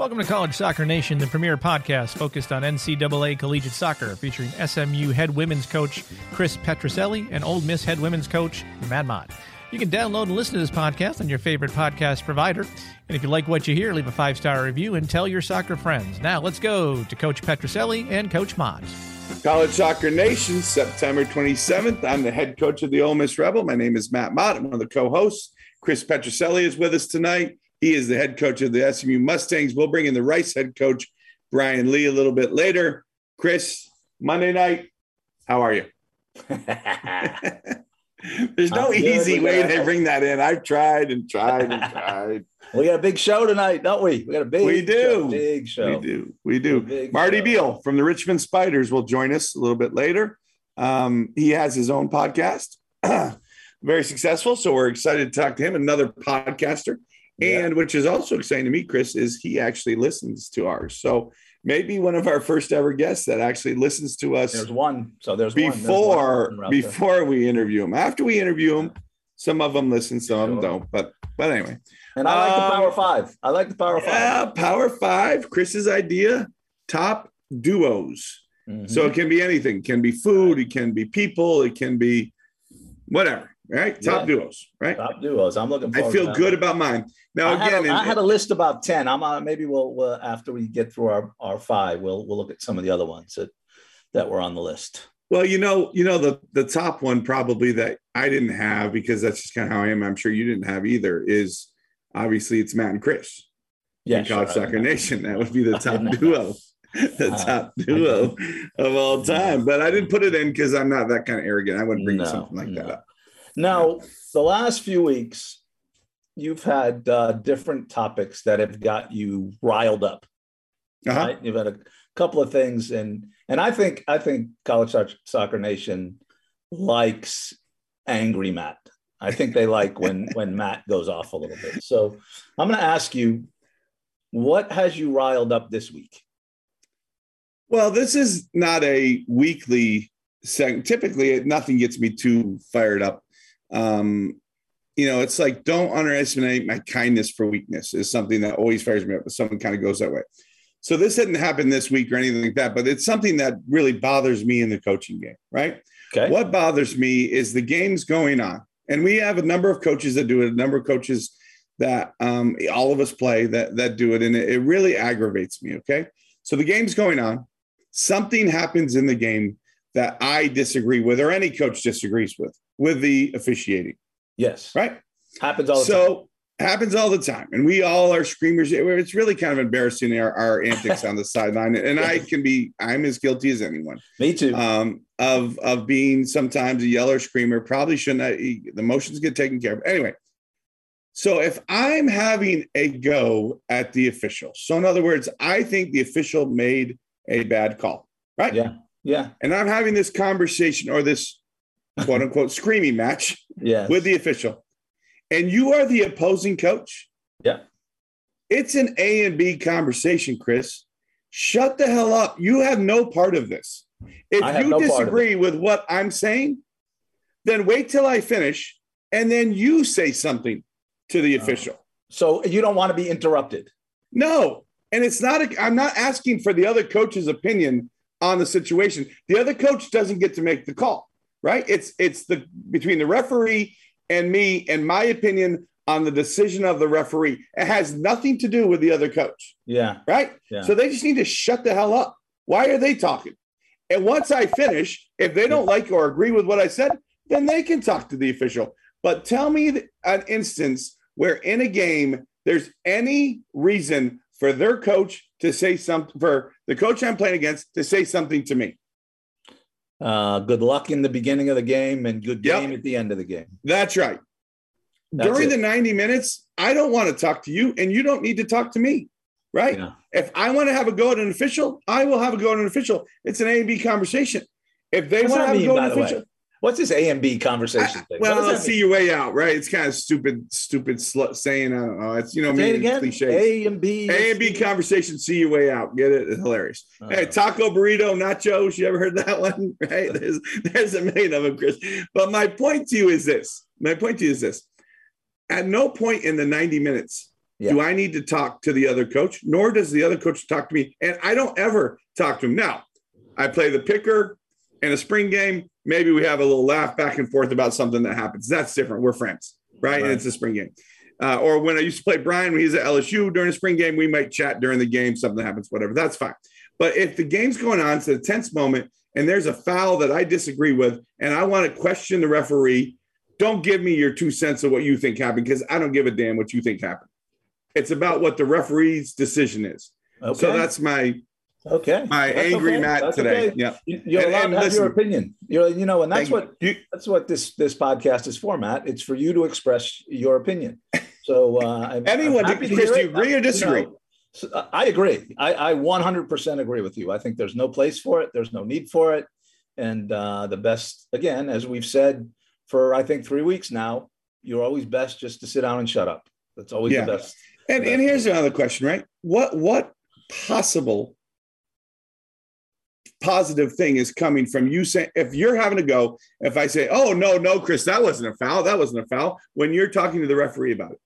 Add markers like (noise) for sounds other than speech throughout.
Welcome to College Soccer Nation, the premier podcast focused on NCAA collegiate soccer, featuring SMU head women's coach Chris Petrucelli and Ole Miss head women's coach Matt Mott. You can download and listen to this podcast on your favorite podcast provider. And if you like what you hear, leave a five star review and tell your soccer friends. Now let's go to Coach Petrucelli and Coach Mott. College Soccer Nation, September 27th. I'm the head coach of the Ole Miss Rebel. My name is Matt Mott. I'm one of the co hosts. Chris Petrucelli is with us tonight. He is the head coach of the SMU Mustangs. We'll bring in the Rice head coach, Brian Lee, a little bit later. Chris, Monday night, how are you? (laughs) (laughs) There's no easy way to bring that in. I've tried and tried and tried. (laughs) we got a big show tonight, don't we? We got a big We do. show, big show. We do. We do. Marty show. Beal from the Richmond Spiders will join us a little bit later. Um, he has his own podcast, (clears throat) very successful. So we're excited to talk to him, another podcaster. Yeah. And which is also exciting to me, Chris, is he actually listens to ours. So maybe one of our first ever guests that actually listens to us There's one. So there's one. There's before one out there. before we interview him. After we interview him, some of them listen, some of them don't. But but anyway, And I like the Um, Power Five. I like the Power yeah, Five. Power Five, Chris's idea, top duos. Mhm. So it can be anything. It can be food. It can be people. It can be whatever. Right? Top Yeah. duos. Right? top duos. I'm looking. I feel good about mine. Now I had, again, a, I and- had a list about ten. I'm uh, maybe we'll, we'll after we get through our, our five, we'll we'll look at some of the other ones that that were on the list. well, you know, you know the the top one probably that I didn't have because that's just kind of how I am. I'm sure you didn't have either. Is obviously it's Matt and Chris. Yeah, sure. Soccer Nation. That would be the (laughs) top duo, (laughs) the Uh, top duo of all (laughs) time. But I didn't put it in because I'm not that kind of arrogant. I wouldn't bring No, something like that up. Now, the last few weeks, you've had uh, different topics that have got you riled up. Uh-huh. Right? You've had a couple of things, and and I think I think College Soccer Nation likes angry Matt. I think they like when (laughs) when Matt goes off a little bit. So I'm going to ask you, what has you riled up this week? Well, this is not a weekly segment. Typically, nothing gets me too fired up. Um, you know, it's like don't underestimate my kindness for weakness is something that always fires me up. If someone kind of goes that way. So this didn't happen this week or anything like that, but it's something that really bothers me in the coaching game, right? Okay. What bothers me is the game's going on, and we have a number of coaches that do it, a number of coaches that um, all of us play that that do it, and it, it really aggravates me. Okay, so the game's going on, something happens in the game that I disagree with, or any coach disagrees with, with the officiating. Yes. Right. Happens all the time. So happens all the time, and we all are screamers. It's really kind of embarrassing our, our (laughs) antics on the sideline, and I can be. I'm as guilty as anyone Me too. um, of of being sometimes a yeller screamer. Probably shouldn't. I, the motions get taken care of. Anyway, so if I'm having a go at the official, so in other words, I think the official made a bad call, right? Yeah. yeah. And I'm having this conversation or this quote unquote screaming match Yeah. with the official, and you are the opposing coach. Yeah. It's an A and B conversation, Chris. Shut the hell up. You have no part of this. If you no disagree with what I'm saying, then wait till I finish and then you say something to the Oh. official. so you don't want to be interrupted. No. And it's not, a, I'm not asking for the other coach's opinion on the situation. The other coach doesn't get to make the call, right? It's, it's the, between the referee and me and my opinion on the decision of the referee. It has nothing to do with the other coach, Yeah. right? Yeah. So they just need to shut the hell up. Why are they talking? And once I finish, if they don't like or agree with what I said, then they can talk to the official. But tell me an instance where in a game there's any reason for their coach to say something for the coach I'm playing against to say something to me. Uh, good luck in the beginning of the game and good Yep. game at the end of the game. That's right. That's During it. the 90 minutes, I don't want to talk to you and you don't need to talk to me. Right? Yeah. If I want to have a go at an official, I will have a go at an official. It's an A and B conversation. If they want to have a mean, go by at an way? What's this A and B conversation thing? well, let's see your way out, right? It's kind of stupid, stupid slut saying. I don't know. It's you know, Say it me again. cliches. A and B. A and B conversation. See your way out. Get it? It's hilarious. Uh, Hey, taco burrito, nachos. You ever heard that (laughs) one? Right? There's there's a million of them, Chris. But my point to you is this. My point to you is this. At no point in the 90 minutes yeah. do I need to talk to the other coach? Nor does the other coach talk to me. And I don't ever talk to him. Now, I play the picker in a spring game. Maybe we have a little laugh back and forth about something that happens. That's different. We're friends, right? right. And it's a spring game. Uh, or when I used to play Brian when he's at LSU during a spring game, we might chat during the game. Something happens, whatever. That's fine. But if the game's going on, it's a tense moment, and there's a foul that I disagree with, and I want to question the referee, don't give me your two cents of what you think happened because I don't give a damn what you think happened. It's about what the referee's decision is. Okay. So that's my okay my that's angry okay. Matt that's today. Okay. Yeah, you're allowed and to have listen, your opinion. You're you know, and that's what you. that's what this this podcast is for, Matt. It's for you to express your opinion. So uh, anyone, I'm Chris, do you agree or disagree? You know, so uh, I agree. I, I 100% agree with you. I think there's no place for it. There's no need for it. And uh, the best, again, as we've said for I think three weeks now, you're always best just to sit down and shut up. That's always yeah. the best. And, the and here's another question, right? What what possible positive thing is coming from you saying if you're having to go, if I say, oh no, no, Chris, that wasn't a foul, that wasn't a foul, when you're talking to the referee about it,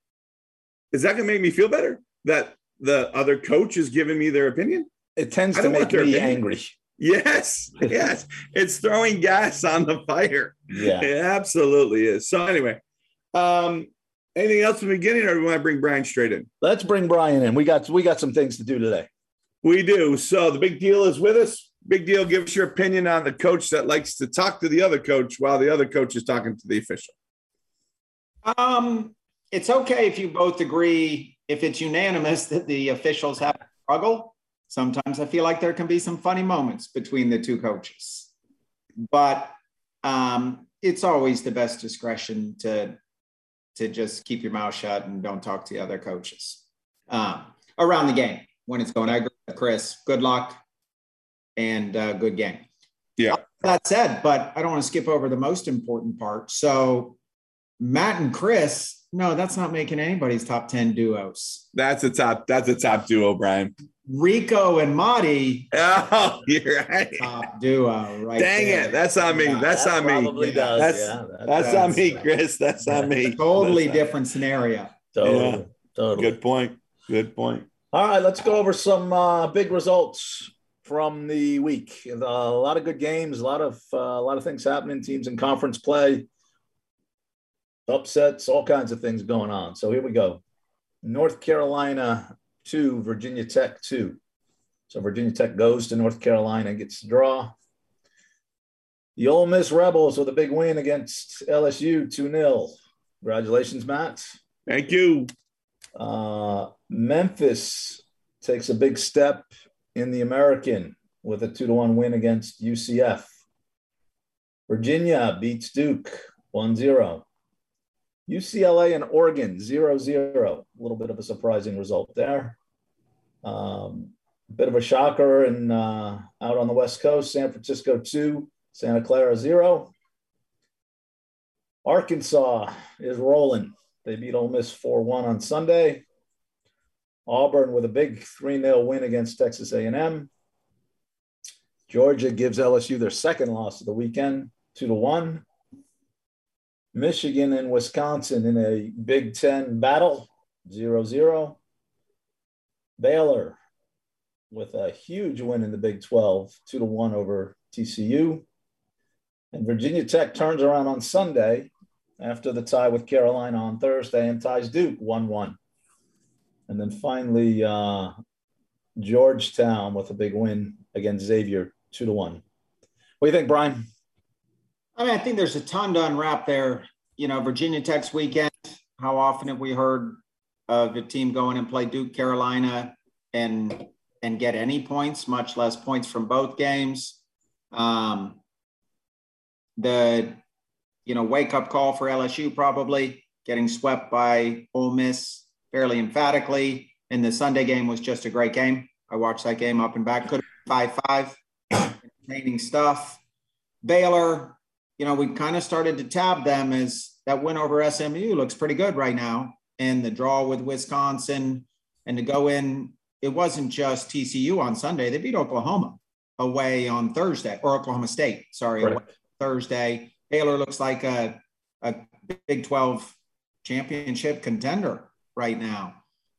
is that gonna make me feel better that the other coach is giving me their opinion? It tends to make me opinion. angry. Yes, yes. (laughs) it's throwing gas on the fire. Yeah. It absolutely is. So anyway, um, anything else from the beginning, or do we want to bring Brian straight in? Let's bring Brian in. We got we got some things to do today. We do. So the big deal is with us. Big deal. Give us your opinion on the coach that likes to talk to the other coach while the other coach is talking to the official. Um, it's okay if you both agree if it's unanimous (laughs) that the officials have a struggle. Sometimes I feel like there can be some funny moments between the two coaches, but um, it's always the best discretion to to just keep your mouth shut and don't talk to the other coaches um, around the game when it's going. I agree with Chris. Good luck and uh, good game. Yeah. That said, but I don't want to skip over the most important part. So Matt and Chris no, that's not making anybody's top 10 duos. That's a top, that's a top duo, Brian. Rico and Marty. (laughs) Oh, you're right. Top duo, right? Dang there. it. That's on me. Yeah, that's that on me. Does, that's, yeah, that that's does. on me, Chris. That's on me. (laughs) Totally different scenario. Totally. Yeah. totally. Good point. Good point. All right, let's go over some uh, big results from the week. A lot of good games, a lot of uh, a lot of things happening. Teams in conference play upsets, all kinds of things going on. So here we go. North Carolina two, Virginia Tech two. So Virginia Tech goes to North Carolina and gets the draw. The Ole Miss Rebels with a big win against LSU 2 0. Congratulations, Matt. Thank you. Uh, Memphis takes a big step in the American with a two to one win against UCF. Virginia beats Duke 1 0. UCLA and Oregon 0 0. A little bit of a surprising result there. Um, a bit of a shocker and uh, out on the West Coast, San Francisco 2, Santa Clara 0. Arkansas is rolling. They beat Ole Miss 4 1 on Sunday. Auburn with a big 3 0 win against Texas A&M. Georgia gives LSU their second loss of the weekend, 2 to 1. Michigan and Wisconsin in a Big Ten battle, 0 0. Baylor with a huge win in the Big 12, 2 to 1 over TCU. And Virginia Tech turns around on Sunday after the tie with Carolina on Thursday and ties Duke 1 1. And then finally, uh, Georgetown with a big win against Xavier 2 to 1. What do you think, Brian? I mean, I think there's a ton to unwrap there. You know, Virginia Tech's weekend. How often have we heard of a team going and play Duke, Carolina, and and get any points, much less points from both games? Um, the you know wake up call for LSU probably getting swept by Ole Miss fairly emphatically. And the Sunday game was just a great game. I watched that game up and back. Could have five five, entertaining stuff. Baylor, you know, we kind of started to tab them as that win over SMU looks pretty good right now. And the draw with Wisconsin and to go in, it wasn't just TCU on Sunday. They beat Oklahoma away on Thursday or Oklahoma State, sorry, right. Thursday. Baylor looks like a, a Big 12 championship contender right now.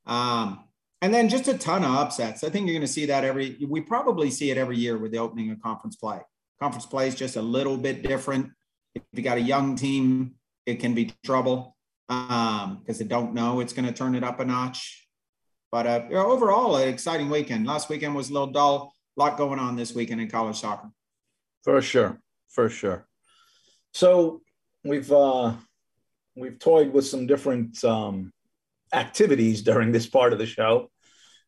Um, and then just a ton of upsets. I think you're going to see that every. We probably see it every year with the opening of conference play. Conference play is just a little bit different. If you got a young team, it can be trouble because um, they don't know it's going to turn it up a notch. But uh, overall, an exciting weekend. Last weekend was a little dull. A lot going on this weekend in college soccer. For sure, for sure. So we've uh, we've toyed with some different um, activities during this part of the show,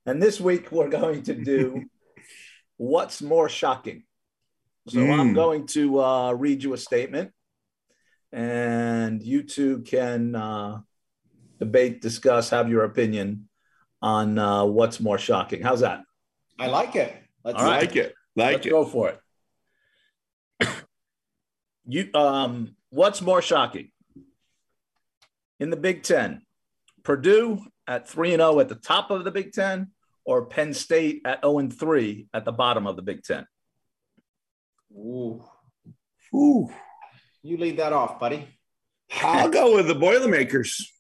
and this week we're going to do (laughs) what's more shocking. So mm. I'm going to uh, read you a statement, and you two can uh, debate, discuss, have your opinion on uh, what's more shocking. How's that? I like it. Let's right. like it. Like Let's it. go for it. (coughs) you um, what's more shocking? In the Big Ten, Purdue at 3 and 0 at the top of the Big Ten, or Penn State at 0 and 3 at the bottom of the Big Ten? Ooh. Ooh. You lead that off, buddy. I'll go with the Boilermakers.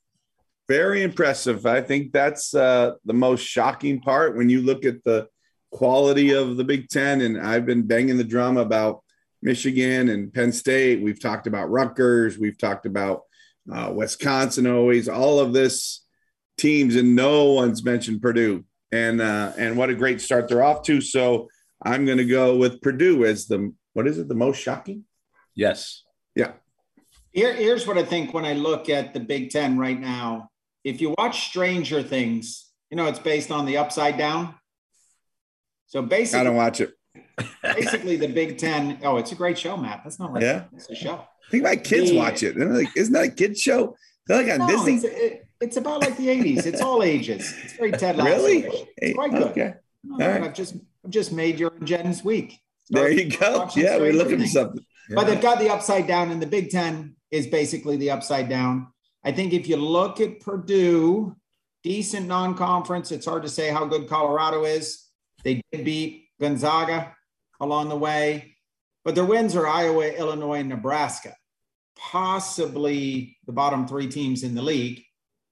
Very impressive. I think that's uh, the most shocking part when you look at the quality of the Big Ten. And I've been banging the drum about Michigan and Penn State. We've talked about Rutgers. We've talked about uh, Wisconsin always. All of this teams, and no one's mentioned Purdue. And uh, and what a great start they're off to. So I'm going to go with Purdue as the what is it? The most shocking? Yes. Yeah. Here, here's what I think when I look at the Big Ten right now. If you watch Stranger Things, you know it's based on the Upside Down. So basically, I don't watch it. basically, the Big Ten. Oh, it's a great show, Matt. That's not right. Yeah, it's a show. I think my kids the, watch it. They're like, isn't that a kid show? They're like on no, Disney. It's, it, it's, about like the '80s. It's all ages. It's very Ted Lasso. Really? It's quite good. Okay. No, right. I've just I've just made your Jen's week. Start there you go. Yeah, we're looking for something. Yeah. But they've got the upside down, and the Big Ten is basically the upside down. I think if you look at Purdue, decent non-conference. It's hard to say how good Colorado is. They did beat Gonzaga along the way, but their wins are Iowa, Illinois, and Nebraska, possibly the bottom three teams in the league,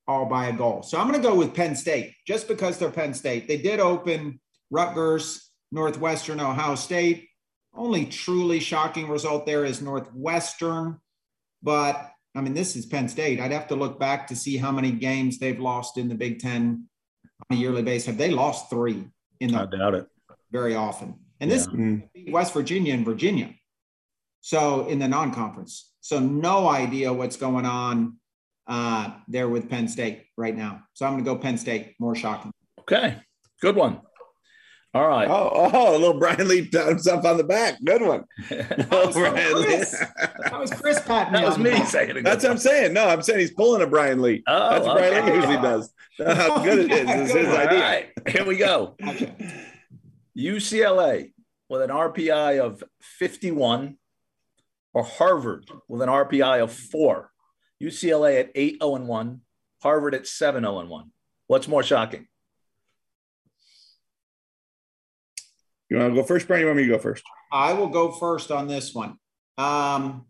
all by a goal. So I'm going to go with Penn State just because they're Penn State. They did open Rutgers, Northwestern, Ohio State. Only truly shocking result there is Northwestern, but I mean, this is Penn State. I'd have to look back to see how many games they've lost in the Big Ten on a yearly basis. Have they lost three in the? I doubt it. Very often, and this yeah. West Virginia and Virginia. So in the non-conference, so no idea what's going on uh, there with Penn State right now. So I'm going to go Penn State. More shocking. Okay, good one. All right. Oh, oh, a little Brian Lee pat himself on the back. Good one. (laughs) that, was (laughs) Chris. that was Chris patting That was me saying it. That's what I'm saying. No, I'm saying he's pulling a Brian Lee. Oh, That's what okay. Brian Lee usually does. (laughs) How good it is. It's his idea. All right. Here we go. UCLA with an RPI of 51 or Harvard with an RPI of four. UCLA at 8 0 1, Harvard at 7 0 1. What's more shocking? You want to go first, Brian? You want me to go first? I will go first on this one. Um,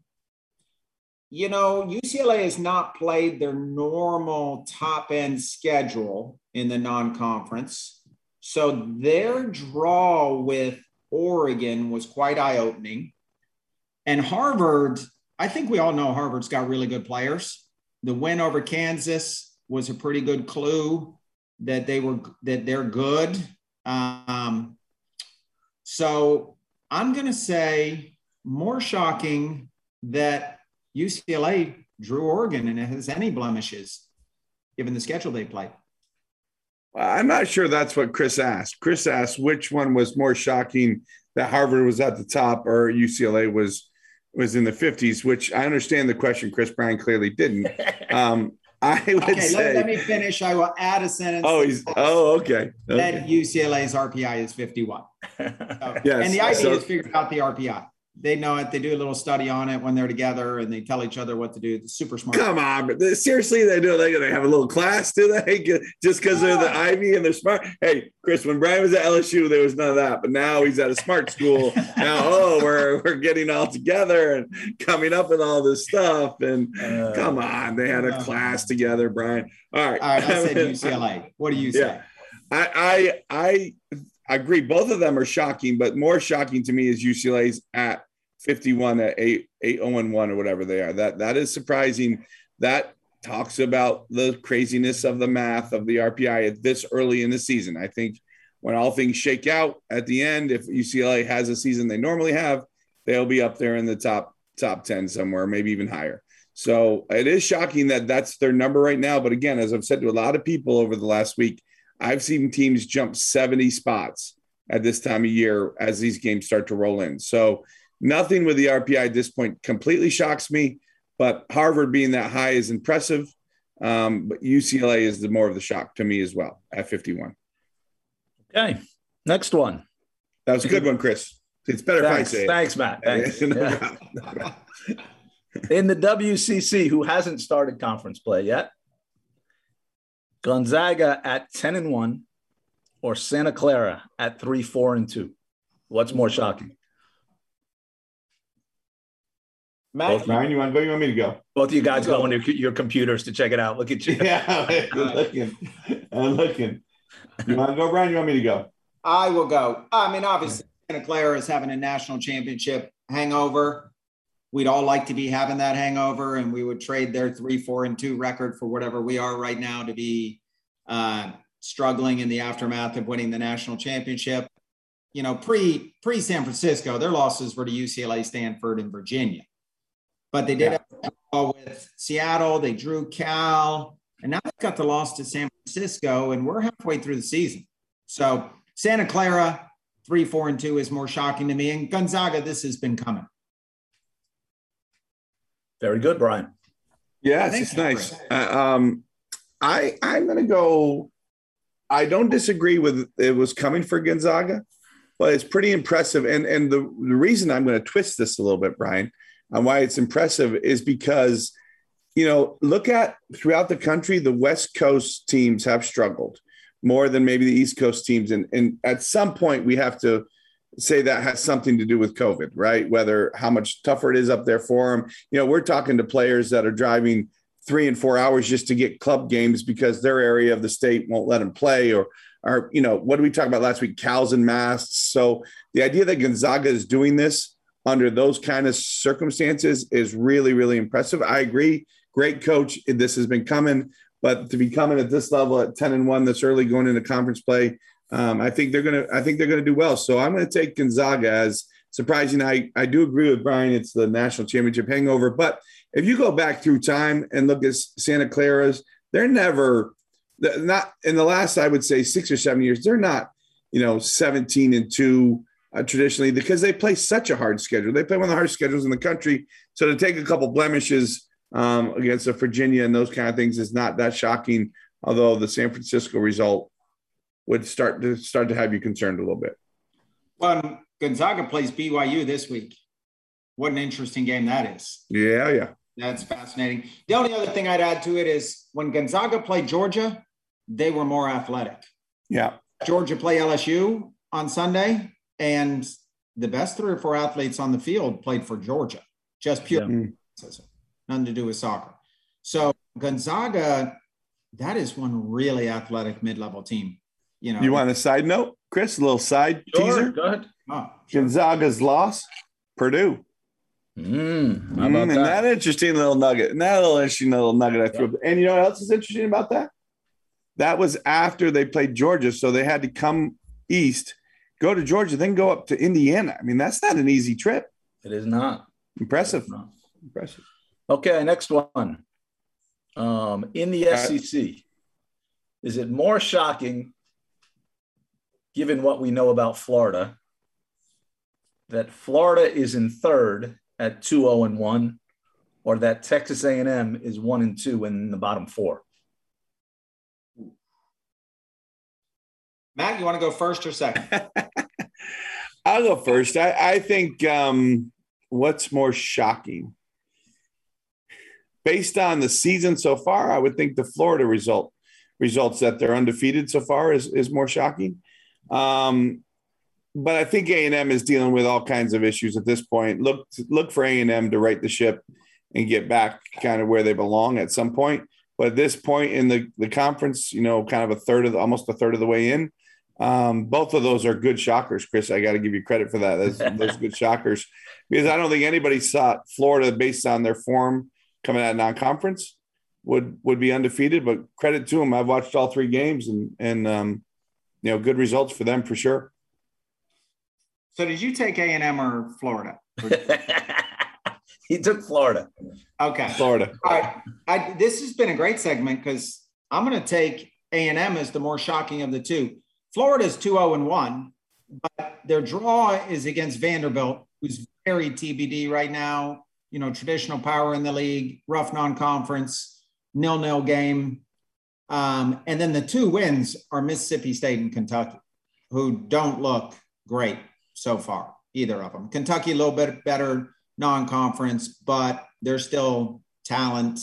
you know, UCLA has not played their normal top end schedule in the non conference. So their draw with Oregon was quite eye opening. And Harvard, I think we all know Harvard's got really good players. The win over Kansas was a pretty good clue that they were that they're good. Um, so I'm going to say more shocking that UCLA drew Oregon and it has any blemishes given the schedule they played. I'm not sure that's what Chris asked. Chris asked which one was more shocking that Harvard was at the top or UCLA was was in the 50s, which I understand the question. Chris Brown clearly didn't. (laughs) Um, I would okay, say. Let, let, me finish. I will add a sentence. Oh, he's. Oh, okay. okay. That UCLA's RPI is 51. (laughs) So, yes. And the idea so, is figure out the RPI. They know it. They do a little study on it when they're together, and they tell each other what to do. It's super smart. Come on, but they- seriously, they do. They they have a little class, do they? (laughs) Just because they're the Ivy and they're smart. Hey, Chris, when Brian was at LSU, there was none of that, but now he's at a smart school. (laughs) now, oh, we're we're getting all together and coming up with all this stuff. And Uh, come on, they had a class together, Brian. All right, All right, I said (laughs) UCLA. What do you say? Yeah. I I I agree. Both of them are shocking, but more shocking to me is UCLA's at 51 at 8 8 0 and 1 or whatever they are. That that is surprising. That talks about the craziness of the math of the RPI at this early in the season. I think when all things shake out at the end, if UCLA has a season they normally have, they'll be up there in the top top 10 somewhere, maybe even higher. So it is shocking that that's their number right now. But again, as I've said to a lot of people over the last week, I've seen teams jump 70 spots at this time of year as these games start to roll in. So nothing with the RPI at this point completely shocks me, but Harvard being that high is impressive. Um, but UCLA is the more of the shock to me as well at 51. Okay. Next one. That was a good one, Chris. It's better Thanks, if I say thanks Matt. (laughs) Thanks. No Yeah. problem. No problem. In the WCC, who hasn't started conference play yet? Gonzaga at 10 and 1 or Santa Clara at 3 4 and 2? What's more shocking? Matt, Brian, you want to go? You want me to go? Both of you guys go into your computers to check it out. Look at you. (laughs) Yeah, I'm looking. I'm looking. You want to go, Brian? You want me to go? I will go. I mean, obviously, Santa Clara is having a national championship hangover. We'd all like to be having that hangover, and we would trade their three, four, and two record for whatever we are right now to be uh, struggling in the aftermath of winning the national championship. You know, pre pre San Francisco, their losses were to UCLA, Stanford, and Virginia, but they did Yeah. with Seattle. They drew Cal, and now they've got the loss to San Francisco, and we're halfway through the season. So Santa Clara, three, four, and two is more shocking to me. And Gonzaga, this has been coming. Very good, Brian. Yes, Thank it's you, nice. Uh, um, I I'm gonna go. I don't disagree with it was coming for Gonzaga, but it's pretty impressive. And and the, the reason I'm going to twist this a little bit, Brian, and why it's impressive is because you know look at throughout the country, the West Coast teams have struggled more than maybe the East Coast teams, and and at some point we have to say that has something to do with COVID, right? Whether how much tougher it is up there for them. You know, we're talking to players that are driving three and four hours just to get club games because their area of the state won't let them play or or you know what did we talk about last week? Cows and masks. So the idea that gonzaga is doing this under those kind of circumstances is really really impressive. I agree. Great coach. This has been coming but to be coming at this level at 10 and 1 this early going into conference play um, i think they're gonna i think they're gonna do well so i'm gonna take gonzaga as surprising i i do agree with brian it's the national championship hangover but if you go back through time and look at Santa Clara's, they're never not in the last, I would say, six or seven years. They're not, you know, seventeen and two uh, traditionally because they play such a hard schedule. They play one of the hardest schedules in the country. So to take a couple blemishes um, against Virginia and those kind of things is not that shocking. Although the San Francisco result would start to start to have you concerned a little bit. Well, Gonzaga plays BYU this week. What an interesting game that is. Yeah, yeah. That's fascinating. The only other thing I'd add to it is when Gonzaga played Georgia, they were more athletic. Yeah. Georgia play LSU on Sunday, and the best three or four athletes on the field played for Georgia. Just pure Yeah. Mm. athleticism, nothing to do with soccer. So Gonzaga, that is one really athletic mid-level team. You know, You want a side note, Chris? A little side Sure, teaser. Go ahead. oh, sure. Gonzaga's loss, Purdue. Mm, how Mm, and that? that interesting little nugget. And that little interesting little nugget I threw. And you know what else is interesting about that? That was after they played Georgia, so they had to come east, go to Georgia, then go up to Indiana. I mean, that's not an easy trip. It is not. Impressive. No. Impressive. Okay, next one. Um, in the Uh, SEC, is it more shocking, given what we know about Florida, that Florida is in third at 2-0 and 1, or that Texas A&M is 1 and 2 in the bottom four? Matt, you want to go first or second? (laughs) I'll go first. I, I think um, what's more shocking? Based on the season so far, I would think the Florida result results that they're undefeated so far is, is more shocking. Um, but I think A and M is dealing with all kinds of issues at this point. Look look for A and M to right the ship and get back kind of where they belong at some point. But at this point in the, the conference, you know, kind of a third of the, almost a third of the way in, um, both of those are good shockers, Chris. I got to give you credit for that. Those, (laughs) those good shockers because I don't think anybody saw Florida based on their form coming out of non-conference would would be undefeated. But credit to them, I've watched all three games and and um, you know good results for them for sure. So did you take A and M or Florida? (laughs) he took Florida. Okay, Florida. All right, I, this has been a great segment because I'm going to take A and M as the more shocking of the two. Florida's two zero and one, but their draw is against Vanderbilt, who's very TBD right now. You know, traditional power in the league, rough non-conference, nil-nil game, um, and then the two wins are Mississippi State and Kentucky, who don't look great so far, either of them. Kentucky a little bit better non-conference, but they're still talent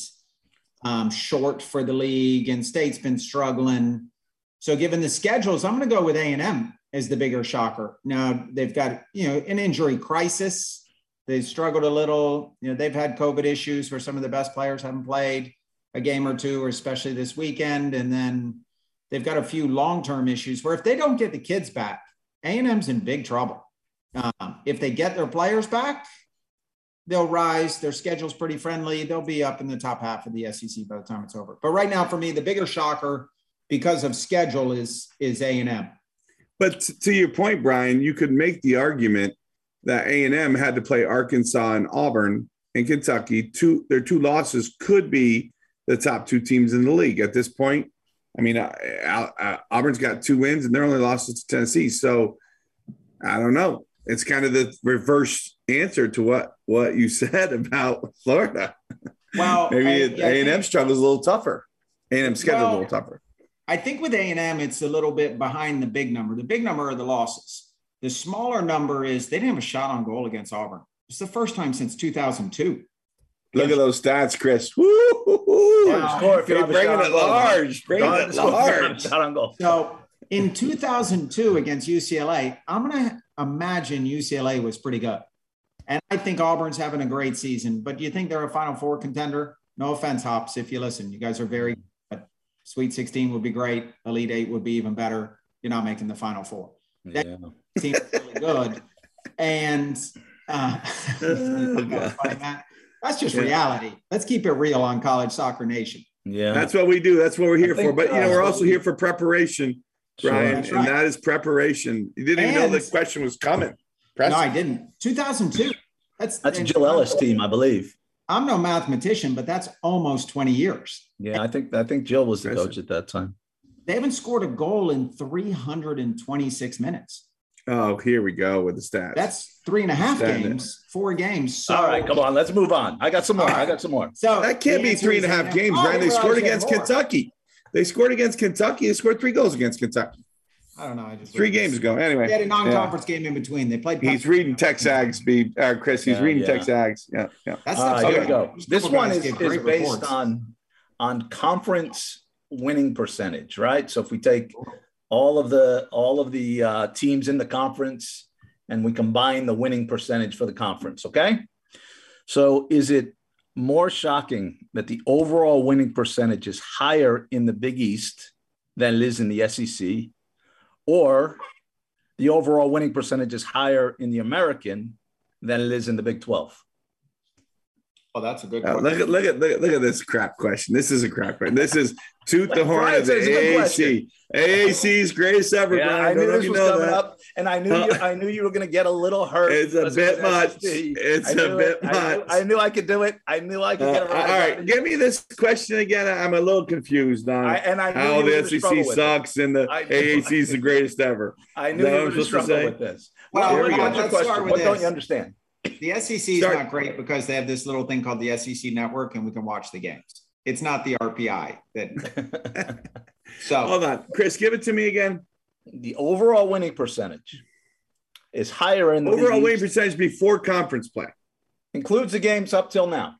um, short for the league, and State's been struggling. So, given the schedules, I'm going to go with A and M as the bigger shocker. Now they've got you know an injury crisis. They've struggled a little. You know they've had COVID issues where some of the best players haven't played a game or two, or especially this weekend, and then they've got a few long-term issues where if they don't get the kids back, A&M's in big trouble. Um, if they get their players back, they'll rise. Their schedule's pretty friendly. They'll be up in the top half of the SEC by the time it's over. But right now, for me, the bigger shocker because of schedule is is A&M. But to your point, Brian, you could make the argument that A and M had to play Arkansas and Auburn and Kentucky. Two their two losses could be the top two teams in the league at this point. I mean, Auburn's got two wins and their only losses to Tennessee. So I don't know. It's kind of the reverse answer to what what you (laughs) said about Florida. Well, maybe A and M struggles a little tougher. A and M schedule Well, a little tougher. I think with A and M, it's a little bit behind the big number. The big number are the losses. The smaller number is they didn't have a shot on goal against Auburn. It's the first time since 2002. Look at those stats, Chris. Woo! Wow. Score if you You're have a bringing it large. Bringing it score if you have a large. shot on goal. So in 2002 against UCLA, I'm going to imagine UCLA was pretty good. And I think Auburn's having a great season. But do you think they're a Final Four contender? No offense, Hops, if you listen. You guys are very good. Sweet 16 would be great. Elite Eight would be even better. You're not making the Final Four. Yeah. Team's really good. And uh, Oh, God. funny, Matt. That's just Yeah. reality. Let's keep it real on College Soccer Nation. Yeah. That's what we do. That's what we're here think, for. But you know, uh, we're also here for preparation, Sure. Brian, That's and right. that is preparation. You didn't even know And- the question was coming. No, I didn't. 2002. That's That's a and- Jill Ellis team, I believe. I'm no mathematician, but that's almost 20 years. Yeah, I think I think Jill was the Impressive. coach at that time. They haven't scored a goal in 326 minutes. Oh, here we go with the stats. That's three and a half Stand it. games, four games. So, All right, come on, let's move on. I got some more. I got some more. So that can't be three and a half three and is a half A&M. games, Oh, Brian. They scored against more. Kentucky. They scored against Kentucky. They scored three goals against Kentucky I don't know. I just three games ago. Anyway, they had a non-conference game in between. They played. he's reading Texags, B. Uh, Chris, he's Yeah, reading yeah. Texags. Yeah, yeah. That's All right, not here we good. go. This one is, is based reports. on on conference winning percentage, right? So if we take all of the all of the uh, teams in the conference and we combine the winning percentage for the conference, okay? So is it more shocking that the overall winning percentage is higher in the Big East than it is in the SEC, or the overall winning percentage is higher in the American than it is in the Big 12? Oh, that's a good. Uh, look at look at look at look at this crap question. This is a crap question. This is toot (laughs) the horn of the says it's a good question. AAC. AAC's greatest ever. Yeah, Brian. I knew Don't know if this was coming that. up, and I knew you, I knew you were going to get a little hurt. It's a bit much. It's a bit it. I knew, much. I knew I could do it. I knew I could Uh, get it Right all right. give me this question again. I'm a little confused on I, and I how the SEC sucks and the AAC is (laughs) the greatest ever. I knew you were I'm going to struggle with this. Well, Here we go. what's your question? What don't you understand? The SEC is Start- not great because they have this little thing called the SEC Network, and we can watch the games. It's not the RPI that. (laughs) So Hold on, Chris, give it to me again. the overall winning percentage is higher in the Overall winning percentage before conference play. Includes the games up till now.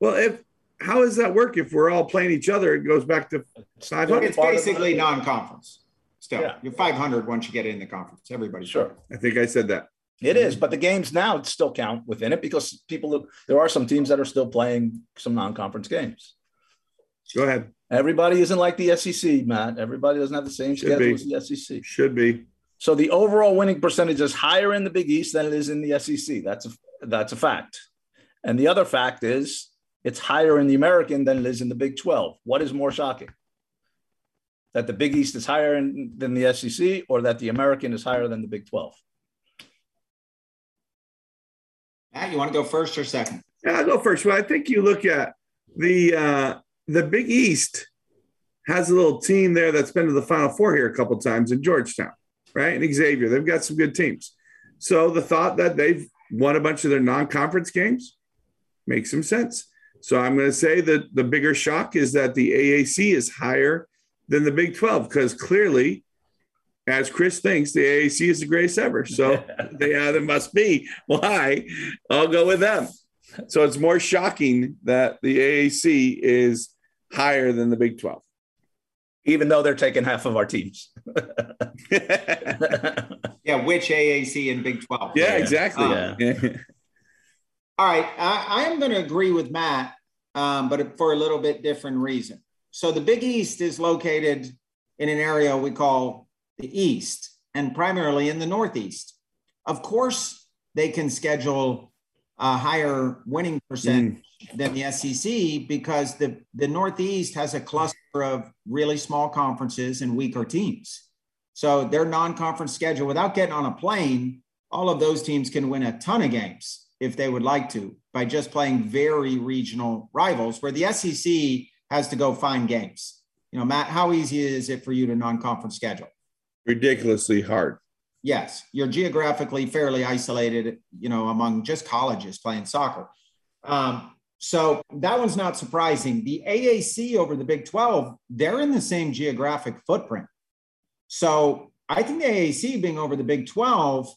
Well, if how does that work if we're all playing each other? It goes back to 500. It's basically non-conference. Still, Yeah. you're 500 once you get in the conference. Everybody, Sure. I think I said that. It mm-hmm. is, but the games now still count within it because people there are some teams that are still playing some non-conference games. Go ahead. Everybody isn't like the SEC, Matt. Everybody doesn't have the same Should schedule be. as the SEC. Should be. So the overall winning percentage is higher in the Big East than it is in the SEC. That's a that's a fact. And the other fact is it's higher in the American than it is in the Big 12. What is more shocking? That the Big East is higher in, than the SEC or that the American is higher than the Big 12? Matt, you want to go first or second? Yeah, I'll go first. Well, I think you look at the uh, the Big East has a little team there that's been to the Final Four here a couple times in Georgetown, right? And Xavier, they've got some good teams. So the thought that they've won a bunch of their non-conference games makes some sense. So I'm going to say that the bigger shock is that the AAC is higher than the Big 12 because clearly, as Chris thinks, the AAC is the greatest ever. So (laughs) they either must be. Why? I'll go with them. So it's more shocking that the AAC is higher than the Big 12. Even though they're taking half of our teams. (laughs) Yeah, which AAC and Big 12? yeah, exactly. Yeah. All right, I, I am going to agree with Matt, um, but for a little bit different reason. So the Big East is located in an area we call the East, and primarily in the Northeast. Of course, they can schedule a higher winning percent mm. than the SEC because the the Northeast has a cluster of really small conferences and weaker teams. So their non-conference schedule, without getting on a plane, all of those teams can win a ton of games if they would like to by just playing very regional rivals where the SEC has to go find games. You know, Matt, how easy is it for you to non-conference schedule? Ridiculously hard. Yes, you're geographically fairly isolated, you know, among just colleges playing soccer. Um, so that one's not surprising. The AAC over the Big 12, they're in the same geographic footprint. So I think the AAC being over the Big 12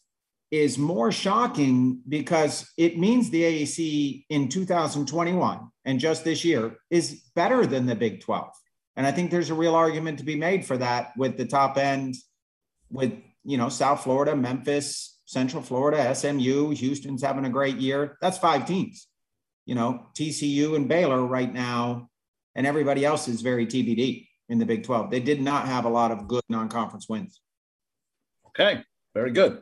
is more shocking because it means the AAC in 2021 and just this year is better than the Big 12. And I think there's a real argument to be made for that with the top end, with you know South Florida, Memphis, Central Florida, SMU, Houston's having a great year. That's five teams. You know TCU and Baylor right now, and everybody else is very TBD in the Big 12. They did not have a lot of good non-conference wins. Okay, very good.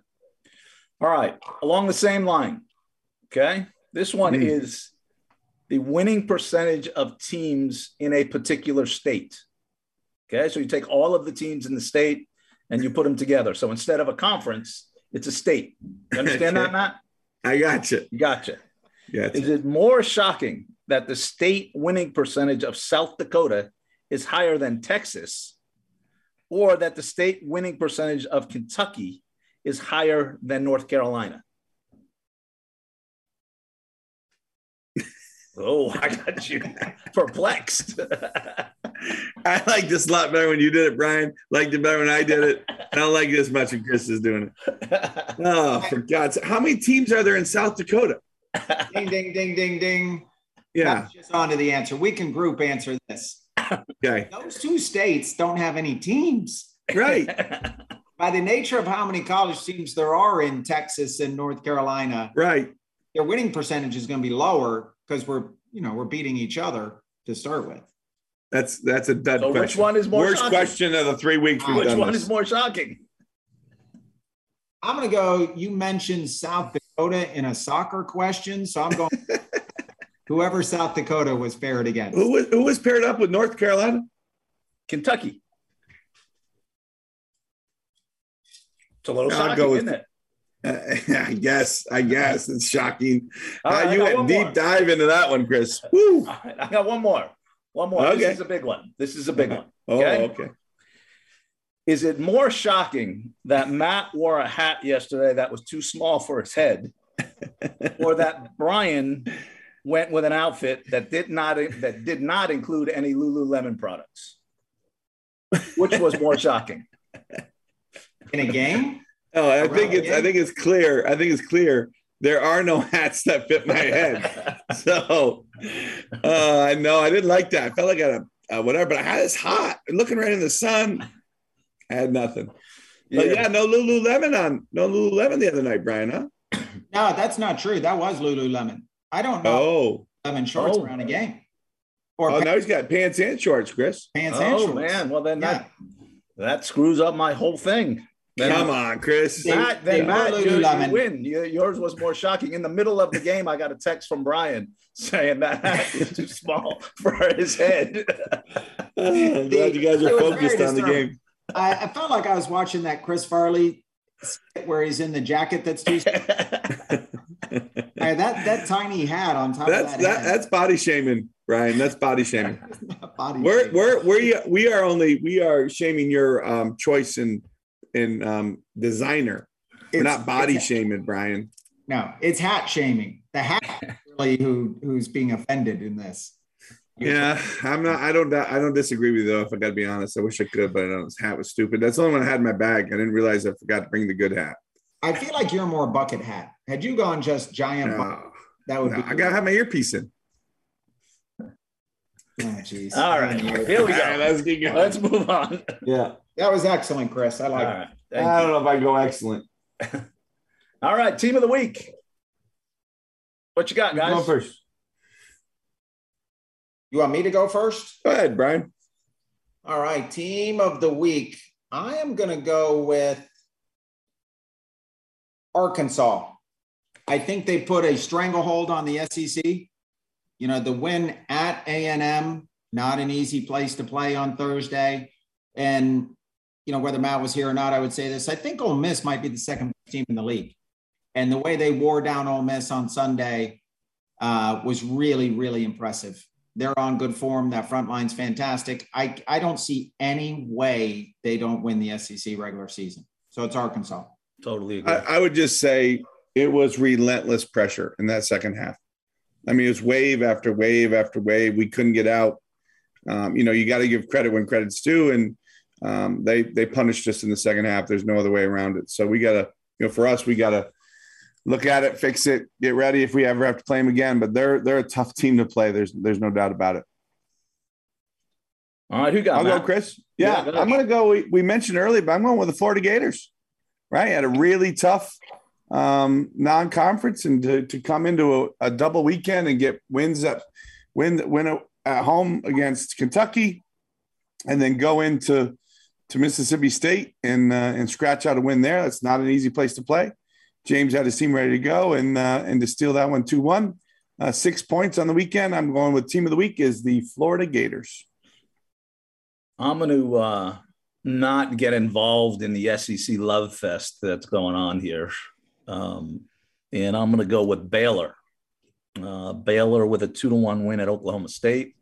All right, along the same line. Okay, this one Mm. is the winning percentage of teams in a particular state. Okay, so you take all of the teams in the state and you put them together. So instead of a conference, it's a state. You understand that. Matt? I got you. Gotcha. Yeah. Is it more shocking that the state winning percentage of South Dakota is higher than Texas, or that the state winning percentage of Kentucky is higher than North Carolina? (laughs) oh, I got you perplexed. (laughs) (laughs) I like this a lot better when you did it, Brian. Liked it better when I did it. I don't like it as much when Chris is doing it. (laughs) Oh, for God's sake. How many teams are there in South Dakota? Ding, ding, ding, ding, ding. Yeah. That's just on to the answer. We can group answer this. Okay. Those two states don't have any teams. Right. (laughs) By the nature of how many college teams there are in Texas and North Carolina, Right. their winning percentage is going to be lower because we're, you know, we're beating each other to start with. That's that's a dud So which question. one is more Worst shocking? question of the three weeks we've Which done one this. is more shocking? I'm going to go. You mentioned South Dakota in a soccer question, so I'm going. (laughs) whoever South Dakota was paired against. Who was, who was paired up with North Carolina? Kentucky. It's a little I'll shocking, go with- isn't it? Uh, (laughs) I guess. I guess it's shocking. All Uh, right, you went deep more. dive into that one, Chris. Woo. All right, I got one more. One more. Okay. This is a big one. This is a big one. (laughs) Oh, Okay. okay. Is it more shocking that Matt wore a hat yesterday that was too small for his head, (laughs) or that Brian went with an outfit that did not that did not include any Lululemon products? Which was more shocking? in a game. Oh, I think it's I think it's clear. I think it's clear there are no (laughs) hats that fit my head. (laughs) so uh no, I didn't like that. I felt like I had a uh, whatever, but I had this hot looking right in the sun. I had nothing. Yeah. But yeah, no Lululemon on no Lululemon the other night, Brian, huh? (clears throat) No, that's not true. That was Lululemon. I don't know. Oh, lemon shorts oh. around a game. Or oh, pants. now he's got pants and shorts, Chris. Pants oh, and shorts. man. Well, then yeah. that that screws up my whole thing. Then, Come on, Chris. Matt, then Matt, you, you win. yours was more shocking. In the middle of the game, I got a text from Brian (laughs) saying that hat is too small (laughs) for his head. (laughs) I'm glad you guys are focused on the game. I, I, felt like I was watching that Chris Farley where he's in the jacket that's too. Small. That that tiny hat on top that's, of that. that that's body shaming, Brian. That's body shaming. body we're shaming. we're we're we are only we are shaming your um, choice in in um, designer. It's, we're not body shaming, Brian. No, it's hat shaming. The hat (laughs) really who who's being offended in this. Yeah, I'm not. I don't. I don't disagree with you though. If I got to be honest, I wish I could, but I know, this hat was stupid. That's the only one I had in my bag. I didn't realize I forgot to bring the good hat. I feel like you're more bucket hat. Had you gone just giant, no, bucket, that would no, be. I gotta have my earpiece in. (laughs) Oh, jeez. All right, here we go. Right, let's get going. Let's move on. Yeah, that was excellent, Chris. I like. Right, it. I don't know if I go excellent. (laughs) All right, team of the week. What you got, guys? Go first. You want me to go first? Go ahead, Brian. All right, team of the week. I am going to go with Arkansas. I think they put a stranglehold on the SEC. You know, the win at A&M, not an easy place to play on Thursday. And, you know, whether Matt was here or not, I would say this. I think Ole Miss might be the second team in the league. And the way they wore down Ole Miss on Sunday uh, was really, really impressive. They're on good form. That front line's fantastic. I, I don't see any way they don't win the SEC regular season. So it's Arkansas. Totally agree. I, I would just say it was relentless pressure in that second half. I mean, it was wave after wave after wave. We couldn't get out. Um, you know, you got to give credit when credit's due, and um, they they punished us in the second half. There's no other way around it. So we got to, you know, for us, we got to look at it, fix it, get ready if we ever have to play them again. But they're they're a tough team to play. There's there's no doubt about it. All right, who got? I'll Matt? go, Chris. Yeah, yeah go I'm going to go. We, we mentioned earlier, but I'm going with the Florida Gators. Right, had a really tough um, non-conference, and to, to come into a, a double weekend and get wins at win win at home against Kentucky, and then go into to Mississippi State and uh, and scratch out a win there. That's not an easy place to play. James had his team ready to go and uh, and to steal that one 2 1. Uh, six points on the weekend. I'm going with team of the week is the Florida Gators. I'm going to uh, not get involved in the SEC love fest that's going on here. Um, and I'm going to go with Baylor. Uh, Baylor with a two to one win at Oklahoma State,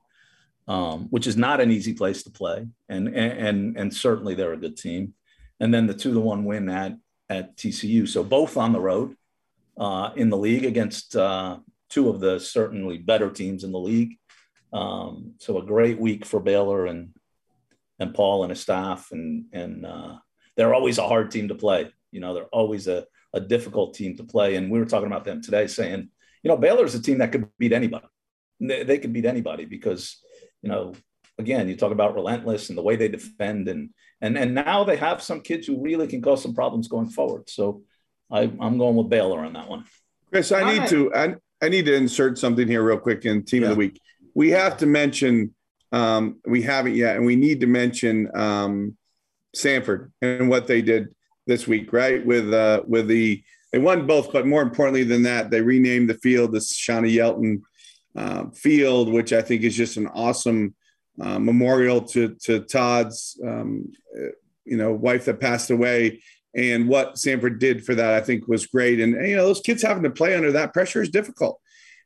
um, which is not an easy place to play, and, and and certainly they're a good team. And then the two to one win at at TCU. So both on the road uh, in the league against uh, two of the certainly better teams in the league. Um, so a great week for Baylor and and Paul and his staff, and and uh, they're always a hard team to play. You know, they're always a, a difficult team to play. And we were talking about them today, saying, you know, Baylor's a team that could beat anybody. They, they could beat anybody because, you know, again, you talk about relentless and the way they defend, and and and now they have some kids who really can cause some problems going forward. So I, am going with Baylor on that one. Chris, I need to I, I need to insert something here real quick in team yeah. of the week. We have to mention um, we haven't yet, and we need to mention um, Samford and what they did this week, right? With uh, with the they won both, but more importantly than that, they renamed the field the Shawnee Yelton uh, Field, which I think is just an awesome uh, memorial to to Todd's um, you know wife that passed away. And what Samford did for that, I think, was great. And, and you know, those kids having to play under that pressure is difficult.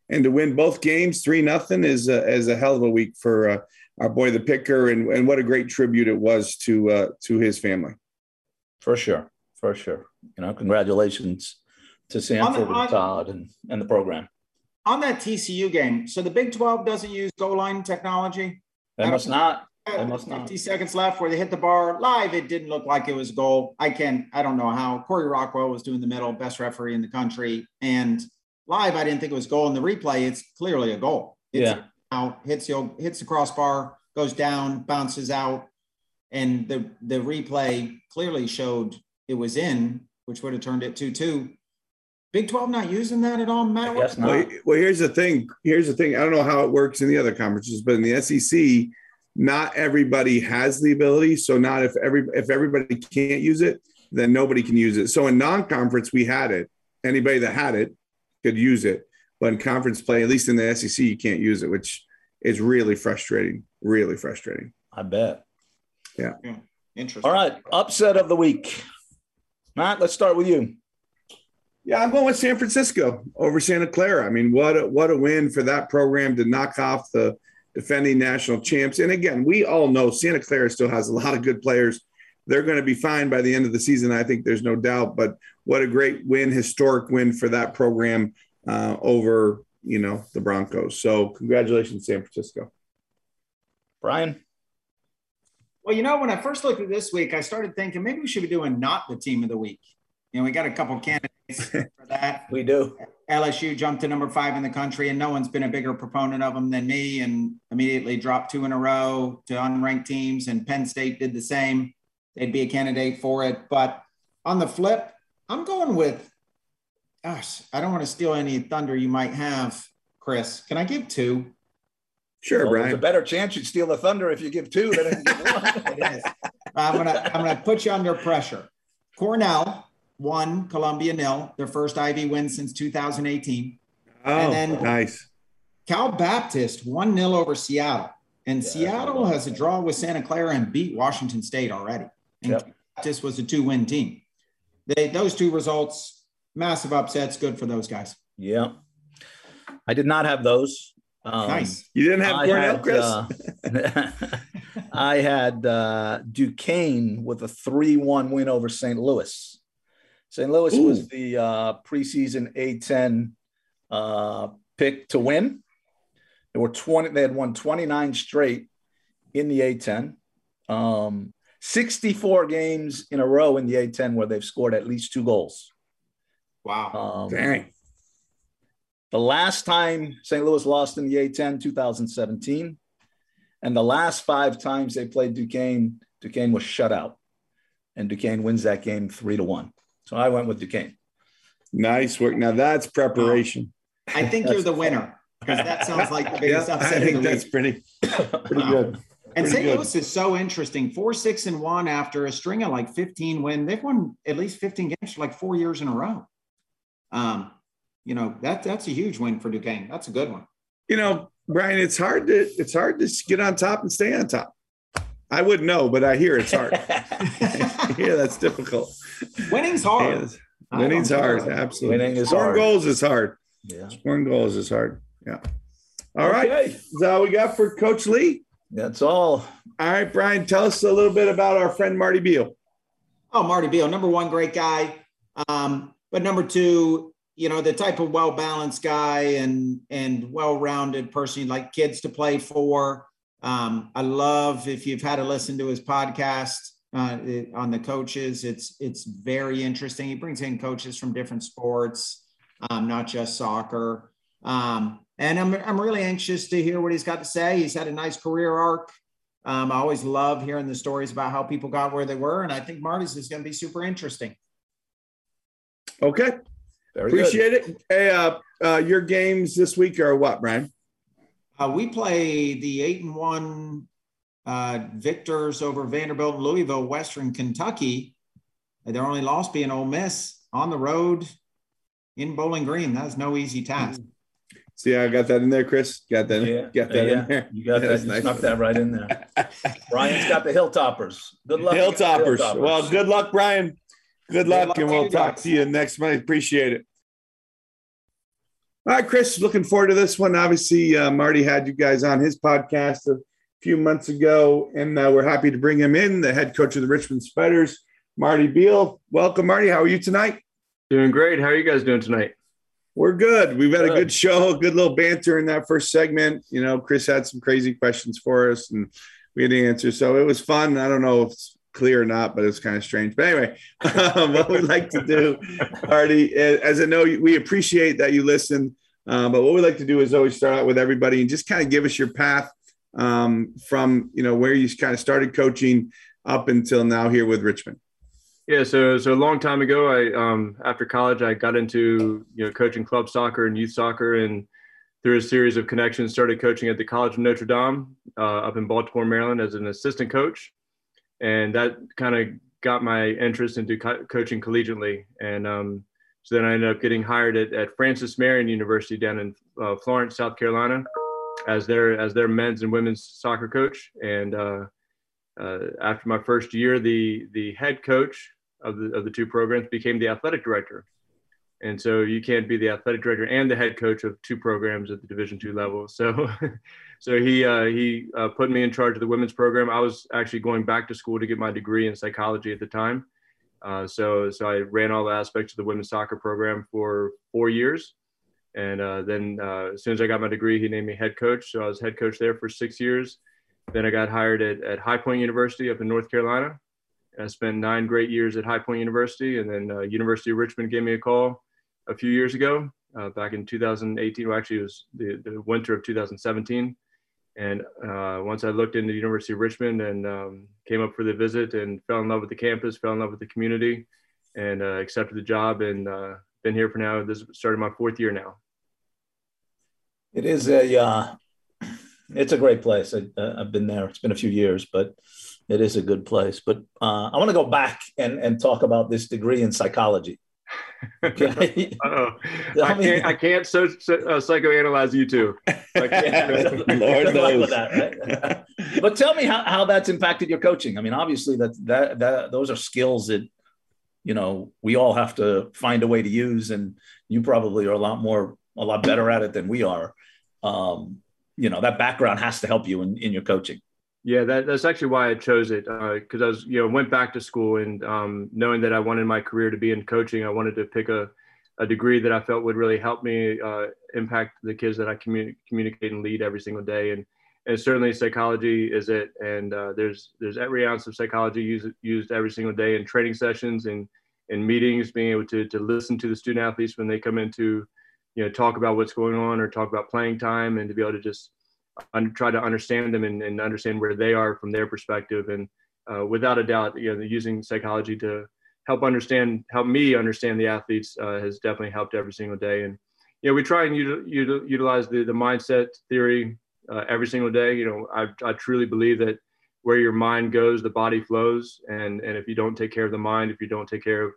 And to win both games three nothing is a, is a hell of a week for uh, our boy the picker. And, and what a great tribute it was to uh, to his family. For sure, for sure. You know, congratulations to Samford and Todd and, and the program. On that TCU game, so the Big 12 doesn't use goal line technology. They must not. They must not. 50 seconds left where they hit the bar. Live, it didn't look like it was a goal. I can't, I don't know how. Corey Rockwell was doing the middle, best referee in the country. And live, I didn't think it was goal. In the replay, it's clearly a goal. It's Yeah. Out, hits the hits the crossbar, goes down, bounces out. And the the replay clearly showed it was in, which would have turned it 2-2. Big 12 not using that at all, Matt? I guess not. Well, well, here's the thing. Here's the thing. I don't know how it works in the other conferences, but in the SEC, not everybody has the ability. So not if every if everybody can't use it, then nobody can use it. So in non-conference, we had it. Anybody that had it could use it. But in conference play, at least in the SEC, you can't use it, which is really frustrating. Really frustrating. I bet. Yeah. Interesting. All right. Upset of the week. Matt, let's start with you. Yeah, I'm going with San Francisco over Santa Clara. I mean, what a, what a win for that program to knock off the defending national champs. And again, we all know Santa Clara still has a lot of good players. They're going to be fine by the end of the season. I think there's no doubt. But what a great win, historic win for that program uh, over you know the Broncos. So congratulations, San Francisco. Brian. Well, you know, when I first looked at this week, I started thinking maybe we should be doing not the team of the week. You know, we got a couple candidates (laughs) for that. We do. LSU jumped to number five in the country, and no one's been a bigger proponent of them than me, and immediately dropped two in a row to unranked teams. And Penn State did the same. They'd be a candidate for it. But on the flip, I'm going with, gosh, I don't want to steal any thunder you might have, Chris. Can I give two? Sure, Well, there's a better chance you'd steal the thunder if you give two than if you give one. It is. (laughs) I'm gonna I'm gonna put you under pressure. Cornell won, Columbia nil, their first Ivy win since 2018. Oh, and then- nice. Cal Baptist 1 nil over Seattle. And Seattle has a draw with Santa Clara and beat Washington State already. And Yep. Cal Baptist was a two win team. They, those two results, massive upsets, good for those guys. Yeah. I did not have those. Um, nice. You didn't have I Cornell, had, Chris? uh, (laughs) (laughs) I had uh, Duquesne with a 3 1 win over St. Louis. St. Louis Ooh. was the uh, preseason A10 uh, pick to win. They were 20, they had won 29 straight in the A10. Um, 64 games in a row in the A10 where they've scored at least two goals. Wow. Um, Dang. the last time St. Louis lost in the A10, 2017. And the last five times they played Duquesne, Duquesne was shut out. And Duquesne wins that game three to one. So I went with Duquesne. Nice work. Now that's preparation. I think you're the winner because that sounds like the biggest Yeah, upset I of think the that's week. pretty pretty Wow. good. And Pretty St. Louis is so interesting. Four, six, and one after a string of like 15 win. They've won at least 15 games for like four years in a row. Um, you know, that that's a huge win for Duquesne. That's a good one. You know, Brian, it's hard to it's hard to get on top and stay on top. I wouldn't know, but I hear it's hard. (laughs) (laughs) yeah, that's difficult. Winning's hard. it's- winning's hard. care. Absolutely. Winning is Scoring hard. goals is hard. yeah. Scoring goals is hard. Yeah. All right. Okay. Is that all we got for Coach Lee? That's all. All right, Brian, tell us a little bit about our friend Marty Beal. Oh, Marty Beal, number one, great guy. Um, but number two, you know, the type of well-balanced guy and and well-rounded person you'd like kids to play for. Um, I love if you've had to listen to his podcast uh, it- on the coaches. It's it's very interesting. He brings in coaches from different sports, um, not just soccer. Um, and I'm I'm really anxious to hear what he's got to say. He's had a nice career arc. Um, I always love hearing the stories about how people got where they were, and I think Marty's is going to be super interesting. Okay. Very good. Appreciate it. Hey, uh, uh, your games this week are what, Brian? Uh, we play the eight and one uh, victors over Vanderbilt and Louisville, Western Kentucky. Their only loss being Ole Miss on the road in Bowling Green. That's no easy task. See, I got that in there, Chris. Got that. Yeah, got that yeah. in there. You got (laughs) that. You nice. snuck that right in there. (laughs) Brian's got the Hilltoppers. Good luck. Hilltoppers. against the Well, good luck, Brian. Good luck, luck and we'll you talk guys. to you next month. Appreciate it. All right, Chris, looking forward to this one. Obviously, uh, Marty had you guys on his podcast a few months ago, and uh, we're happy to bring him in, the head coach of the Richmond Spiders, Marty Beal. Welcome, Marty. How are you tonight? Doing great. How are you guys doing tonight? We're good. We've had a Good. good show, good little banter in that first segment. You know, Chris had some crazy questions for us, and we had the answer. So it was fun. I don't know if it's clear or not, but it's kind of strange. But anyway, (laughs) um, what we'd like to do, Marty, as I know we appreciate that you listen, uh, but what we like to do is always start out with everybody and just kind of give us your path um, from you know where you kind of started coaching up until now here with Richmond. Yeah, so so a long time ago, I um, after college, I got into you know coaching club soccer and youth soccer, and through a series of connections, started coaching at the College of Notre Dame uh, up in Baltimore, Maryland, as an assistant coach, and that kind of got my interest into co- coaching collegiately, and um, so then I ended up getting hired at, at Francis Marion University down in uh, Florence, South Carolina, as their as their men's and women's soccer coach, and uh, uh, after my first year, the the head coach of the of the two programs became the athletic director. And so you can't be the athletic director and the head coach of two programs at the Division two level. So, (laughs) so he uh, he uh, put me in charge of the women's program. I was actually going back to school to get my degree in psychology at the time. Uh, so so I ran all the aspects of the women's soccer program for four years, and uh, then uh, as soon as I got my degree, he named me head coach. So I was head coach there for six years. Then I got hired at, at High Point University up in North Carolina, I spent nine great years at High Point University, and then uh, University of Richmond gave me a call a few years ago, uh, back in 2018. Well, actually, it was the, the winter of 2017. And uh, once I looked into University of Richmond and um, came up for the visit and fell in love with the campus, fell in love with the community, and uh, accepted the job and been here for now. This started my fourth year now. It is a, uh, it's a great place. I, have been there. It's been a few years, but it is a good place. But uh, I want to go back and, and talk about this degree in psychology. (laughs) Okay. (laughs) I, I can't. I can't so, so uh, psychoanalyze you too. (laughs) Lord knows. That, right? but tell me how, how that's impacted your coaching. I mean, obviously that that that those are skills that you know we all have to find a way to use, and you probably are a lot more a lot better at it than we are. Um, you know that background has to help you in, in your coaching. Yeah, that, that's actually why I chose it because uh, I was, you know, went back to school and um, knowing that I wanted my career to be in coaching, I wanted to pick a, a degree that I felt would really help me uh, impact the kids that I communi- communicate and lead every single day. And and certainly psychology is it. And uh, there's there's every ounce of psychology used used every single day in training sessions and in meetings, being able to to listen to the student athletes when they come into, you know, talk about what's going on or talk about playing time, and to be able to just un- try to understand them and, and, understand where they are from their perspective. And uh, without a doubt, you know, using psychology to help understand, help me understand the athletes uh, has definitely helped every single day. And you know, we try and util- util- utilize the the mindset theory uh, every single day. You know, I I truly believe that where your mind goes, the body flows. And and if you don't take care of the mind, if you don't take care of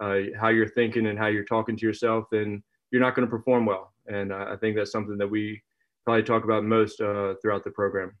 uh, how you're thinking and how you're talking to yourself, then you're not going to perform well. And I think that's something that we probably talk about most uh, throughout the program.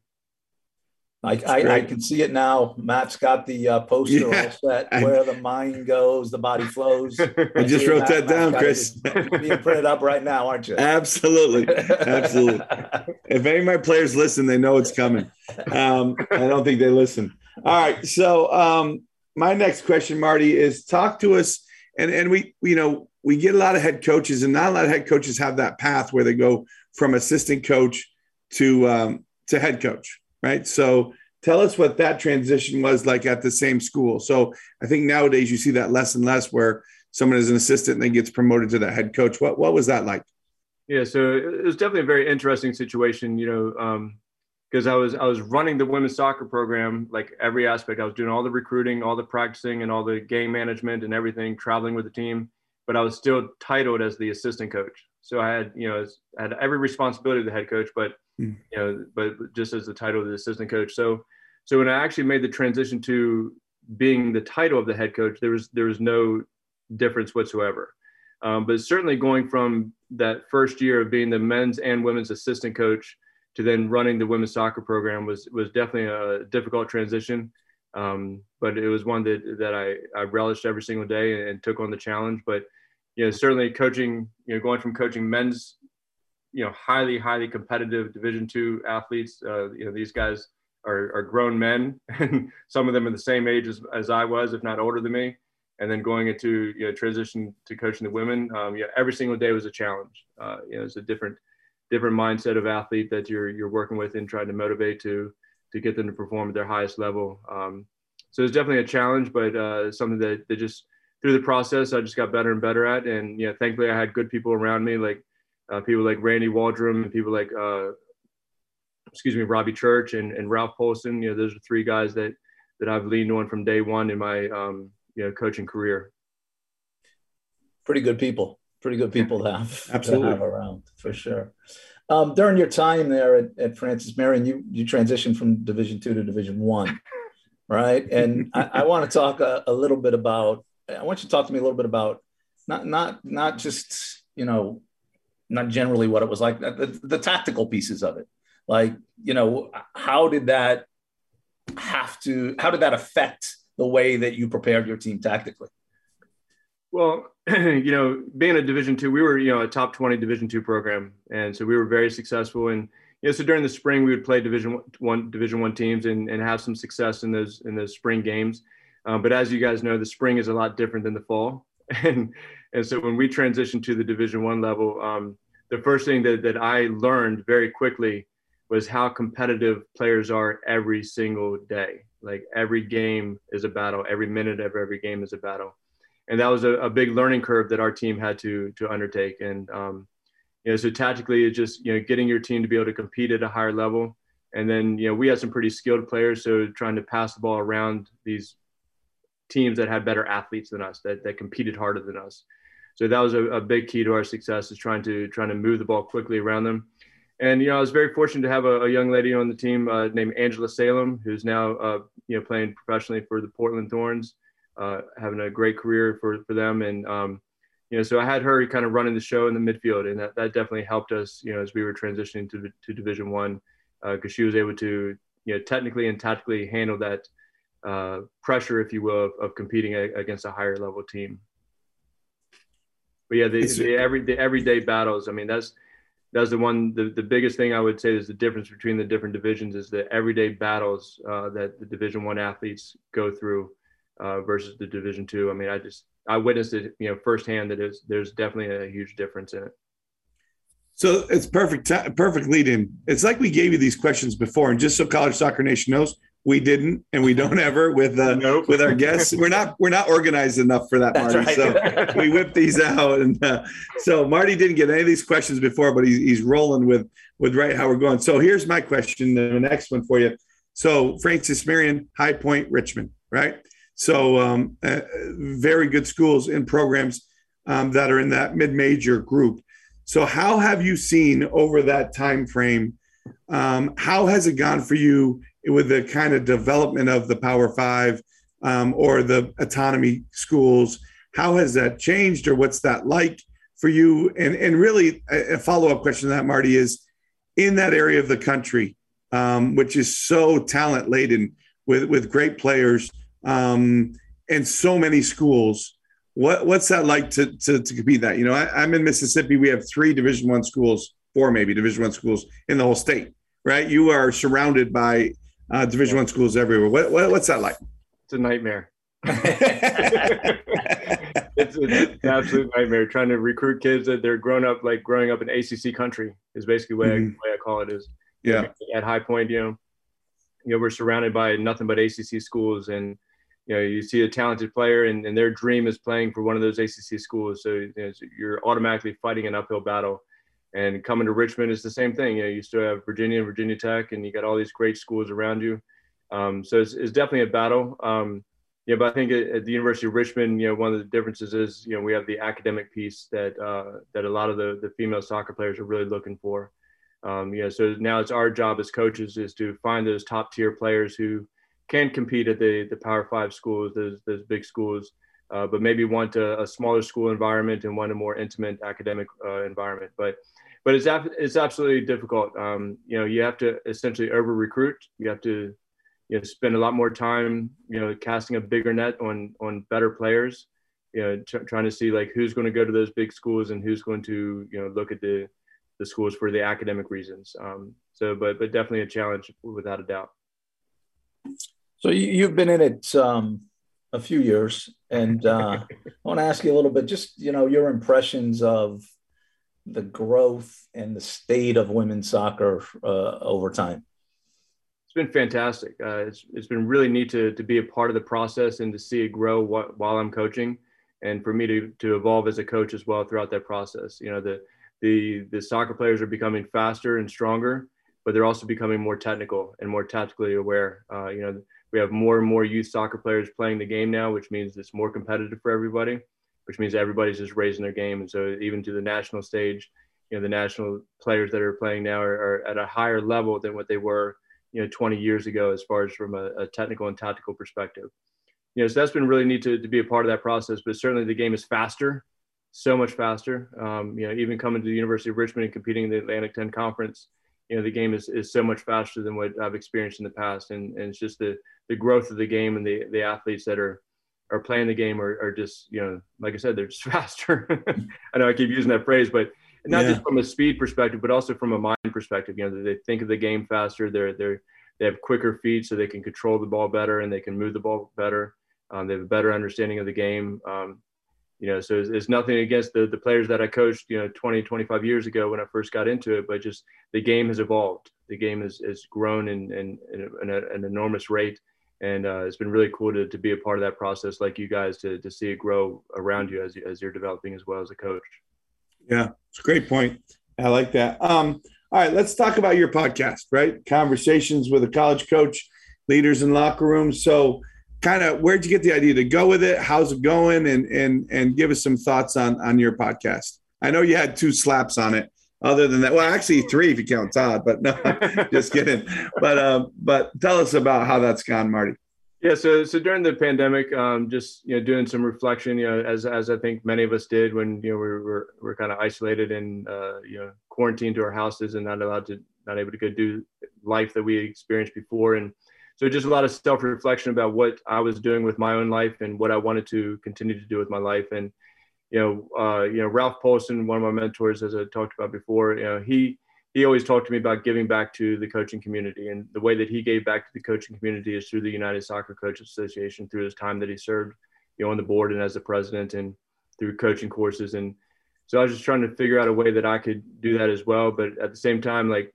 I, I, I, can see it now. Matt's got the uh, poster yeah, all set. I, where the mind goes, the body flows. (laughs) I just wrote that down, Chris. You Being printed up right now, aren't you? Absolutely, absolutely. (laughs) if any of my players listen, they know it's coming. Um, I don't think they listen. All right, so um, my next question, Marty, is talk to us, and and we you know we get a lot of head coaches, and not a lot of head coaches have that path where they go from assistant coach to um, to head coach, right? So tell us what that transition was like at the same school. So I think nowadays you see that less and less where someone is an assistant and then gets promoted to the head coach. What what was that like? Yeah, so it was definitely a very interesting situation, you know, because um, I was I was running the women's soccer program like every aspect. I was doing all the recruiting, all the practicing, and all the game management and everything, traveling with the team. But I was still titled as the assistant coach. So I had, you know, I had every responsibility of the head coach, but mm. you know, but just as the title of the assistant coach. So, so when I actually made the transition to being the title of the head coach, there was there was no difference whatsoever. Um, but certainly going from that first year of being the men's and women's assistant coach to then running the women's soccer program was was definitely a difficult transition. Um, but it was one that that I, I relished every single day and, and took on the challenge. But you know, certainly coaching, you know, going from coaching men's, you know, highly, highly competitive Division two athletes. Uh, you know, these guys are, are grown men, (laughs) and some of them are the same age as, as I was, if not older than me. And then going into you know transition to coaching the women, um, yeah, every single day was a challenge. Uh, you know, it's a different, different mindset of athlete that you're you're working with and trying to motivate to to get them to perform at their highest level. Um, so it's definitely a challenge, but uh, something that, that just through the process I just got better and better at. And yeah, thankfully I had good people around me, like uh, people like Randy Waldrum and people like uh, excuse me Robbie Church and, and Ralph Polson. You know, those are three guys that that I've leaned on from day one in my um, you know coaching career. Pretty good people. Pretty good people to have, Absolutely. to have around for sure. Um, during your time there at, at Francis Marion, you you transitioned from Division two to Division one, right? And (laughs) I, I want to talk a, a little bit about. I want you to talk to me a little bit about not not not just you know not generally what it was like the, the tactical pieces of it. Like you know how did that have to how did that affect the way that you prepared your team tactically? Well (clears throat) you know being a division two we were you know a top 20 division two program and so we were very successful. And you know so during the spring we would play division one division one teams and, and have some success in those in those spring games. Um, but as you guys know the spring is a lot different than the fall. (laughs) And and so when we transitioned to the division one level um, the first thing that, that i learned very quickly was how competitive players are every single day. Like every game is a battle, every minute of every game is a battle. And that was a, a big learning curve that our team had to to undertake. And um, you know, so tactically, it's just you know getting your team to be able to compete at a higher level. And then you know we had some pretty skilled players, so trying to pass the ball around these teams that had better athletes than us, that that competed harder than us. So that was a, a big key to our success is trying to trying to move the ball quickly around them and you know, I was very fortunate to have a, a young lady on the team uh, named Angela Salem, who's now uh, you know playing professionally for the Portland Thorns, uh, having a great career for for them. And um, you know, so I had her kind of running the show in the midfield, and that, that definitely helped us, you know, as we were transitioning to to Division One, because uh, she was able to you know technically and tactically handle that uh, pressure, if you will, of, of competing a, against a higher level team. But yeah, the, the every the everyday battles. I mean, that's that's the one the, the biggest thing i would say is the difference between the different divisions is the everyday battles uh, that the division one athletes go through uh, versus the division two i mean i just i witnessed it you know firsthand that is there's definitely a huge difference in it so it's perfect perfect lead in it's like we gave you these questions before and just so college soccer nation knows we didn't, and we don't ever with uh, nope. with our guests. We're not we're not organized enough for that, Marty. Right. So we whip these out, and uh, so Marty didn't get any of these questions before, but he's he's rolling with with right how we're going. So here's my question, the next one for you. So Francis Marion, High Point, Richmond, right? So um, uh, very good schools and programs um, that are in that mid-major group. So how have you seen over that time frame? Um, how has it gone for you with the kind of development of the Power Five um, or the autonomy schools. How has that changed, or what's that like for you? And and really, a follow up question to that, Marty, is in that area of the country, um, which is so talent laden with with great players um, and so many schools. What what's that like to to, to compete that? You know, I, am in Mississippi. We have three Division One schools, four maybe Division One schools in the whole state. Right, you are surrounded by uh, Division One schools everywhere. What, what, what's that like? It's a nightmare. (laughs) it's, it's, an absolute nightmare trying to recruit kids that they're grown up like growing up in ACC country is basically the way, mm-hmm. I, way I call it is yeah at High Point you know you know we're surrounded by nothing but ACC schools and you know you see a talented player and, and their dream is playing for one of those ACC schools so, you know, so you're automatically fighting an uphill battle and coming to Richmond is the same thing. You know, you still have Virginia and Virginia Tech, and you got all these great schools around you. Um, so it's, it's, definitely a battle. Um, yeah, but I think at, the University of Richmond, you know, one of the differences is, you know, we have the academic piece that uh, that a lot of the, the female soccer players are really looking for. Um, yeah, so now it's our job as coaches is to find those top tier players who can compete at the the Power Five schools, those those big schools, uh, but maybe want a, a, smaller school environment and want a more intimate academic uh, environment. But but it's it's absolutely difficult. Um, you know, you have to essentially over recruit. You have to you know spend a lot more time you know casting a bigger net on on better players. You know, t- trying to see like who's going to go to those big schools and who's going to you know look at the the schools for the academic reasons. Um, so, but but definitely a challenge without a doubt. So you've been in it um, a few years, and uh, (laughs) I want to ask you a little bit, just you know, your impressions of the growth and the state of women's soccer uh, over time? it's been fantastic. Uh, it's it's been really neat to to be a part of the process and to see it grow wh- while I'm coaching, and for me to to evolve as a coach as well throughout that process. You know, the the the soccer players are becoming faster and stronger, but they're also becoming more technical and more tactically aware. Uh, you know, we have more and more youth soccer players playing the game now, which means it's more competitive for everybody, which means everybody's just raising their game. And so even to the national stage, you know, the national players that are playing now are, are at a higher level than what they were, you know, 20 years ago, as far as from a, a technical and tactical perspective. You know, so that's been really neat to, to be a part of that process, but certainly the game is faster, so much faster. Um, you know, even coming to the University of Richmond and competing in the Atlantic 10 conference, you know the game is, is so much faster than what I've experienced in the past, and, and it's just the the growth of the game and the the athletes that are are playing the game are, are just you know like I said they're just (laughs) faster. I know I keep using that phrase, but not yeah. just from a speed perspective, but also from a mind perspective. You know they think of the game faster. They're they're they have quicker feet, so they can control the ball better and they can move the ball better. Um, they have a better understanding of the game. Um, you know, so it's, it's, nothing against the, the players that I coached, you know, 20, 25 years ago when I first got into it, but just the game has evolved. The game has, has grown in, in, in, a, an enormous rate. And uh, it's been really cool to, to be a part of that process, like you guys, to, to see it grow around you as, as you're developing as well as a coach. Yeah, it's a great point. I like that. Um, all right, let's talk about your podcast, right? Conversations with a college coach, leaders in locker rooms. So, kind of where'd you get the idea to go with it? How's it going? And and and give us some thoughts on on your podcast. I know you had two slaps on it. Other than that, well, actually three if you count Todd, but no, (laughs) just kidding. But um, but tell us about how that's gone, Marty. Yeah, so so during the pandemic, um, just you know, doing some reflection, you know, as as I think many of us did when you know we were we're kind of isolated and uh, you know quarantined to our houses and not allowed to not able to go do life that we experienced before, and so just a lot of self-reflection about what I was doing with my own life and what I wanted to continue to do with my life. And you know, uh, you know, Ralph Polson, one of my mentors, as I talked about before, you know, he he always talked to me about giving back to the coaching community, and the way that he gave back to the coaching community is through the United Soccer Coaches Association, through his time that he served, you know, on the board and as the president, and through coaching courses. And so I was just trying to figure out a way that I could do that as well. But at the same time, like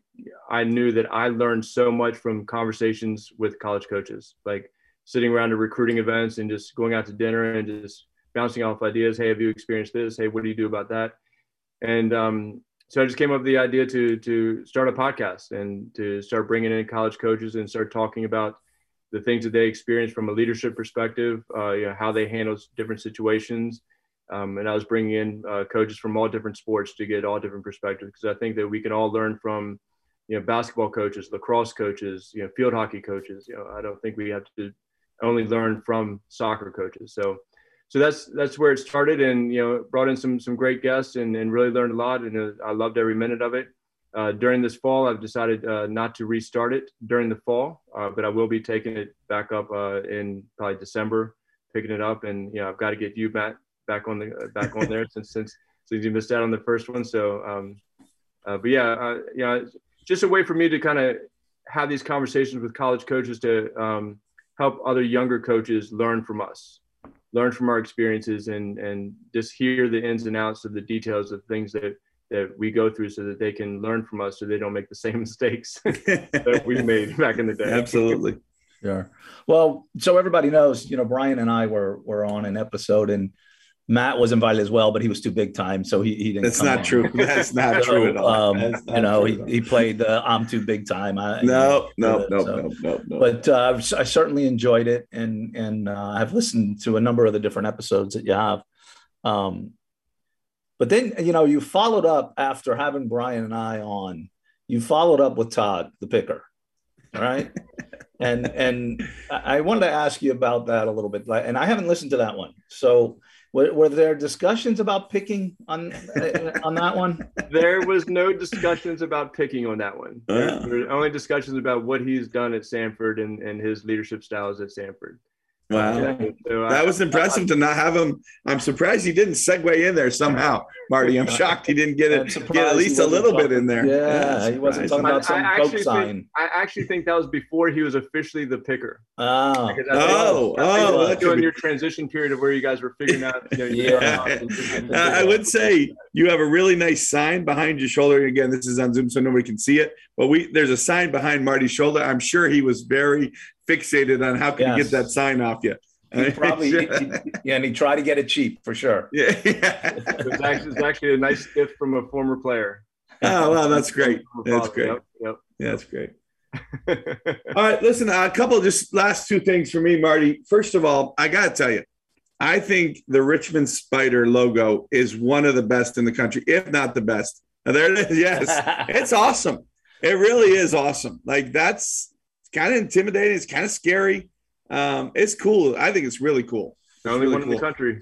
I knew that I learned so much from conversations with college coaches, like sitting around at recruiting events and just going out to dinner and just bouncing off ideas. Hey, have you experienced this? Hey, what do you do about that? And um, so I just came up with the idea to to start a podcast and to start bringing in college coaches and start talking about the things that they experience from a leadership perspective, uh, you know, how they handle different situations. Um, and I was bringing in uh, coaches from all different sports to get all different perspectives because I think that we can all learn from you know, basketball coaches, lacrosse coaches, you know, field hockey coaches. You know, I don't think we have to only learn from soccer coaches. So, so that's that's where it started, and you know, brought in some some great guests and, and really learned a lot, and uh, I loved every minute of it. Uh, during this fall, I've decided uh, not to restart it during the fall, uh, but I will be taking it back up uh, in probably December, picking it up, and you know, I've got to get you back back on the back on there since since since you missed out on the first one. So, um, but yeah, uh, yeah just a way for me to kind of have these conversations with college coaches to um, help other younger coaches learn from us, learn from our experiences, and and just hear the ins and outs of the details of things that that we go through, so that they can learn from us, so they don't make the same (laughs) mistakes (laughs) that we made back in the day. Absolutely. yeah Well, so everybody knows, you know, Brian and I were were on an episode and Matt was invited as well, but he was too big time, so he, he didn't. That's not on. true. (laughs) That's not so, true at all. Um, you know, he, he played the "I'm too big time." I, no, no, no, so. no, no, no. But uh, I certainly enjoyed it, and and uh, I've listened to a number of the different episodes that you have. Um, but then you know, you followed up after having Brian and I on. You followed up with Todd, the picker, right? (laughs) and and I wanted to ask you about that a little bit. And I haven't listened to that one, so were, were there discussions about picking on uh, on that one? There was no discussions about picking on that one. There, there were only discussions about what he's done at Samford and, and his leadership styles at Samford. Wow. Yeah, so I- That was impressive to not have him. I'm surprised he didn't segue in there somehow, Marty. I'm shocked he didn't get it, get at least a wasn't little bit in there. Yeah, he wasn't talking about I some actually think- sign. I actually think that was before he was officially the picker. Oh, Because I think- Oh, I oh, it was during be- your transition period of where you guys were figuring out. You know, Yeah. Uh, I would say you have a really nice sign behind your shoulder. Again, this is on Zoom, so nobody can see it. But we there's a sign behind Marty's shoulder. I'm sure he was very fixated on how can he Yes. get that sign off you. he (laughs) probably, he- he- yeah, and he tried to get it cheap for sure. (laughs) yeah. It's actually, it's actually a nice gift from a former player. Oh, well, that's great. That's great. Yep. Yeah, that's great. All right, listen, a couple just last two things for me, Marty. First of all, I got to tell you, I think the Richmond Spider logo is one of the best in the country, if not the best. And there it is. Yes, (laughs) it's awesome. It really is awesome. Like that's kind of intimidating. It's kind of scary. Um, it's cool. I think it's really cool. the only really one in the country.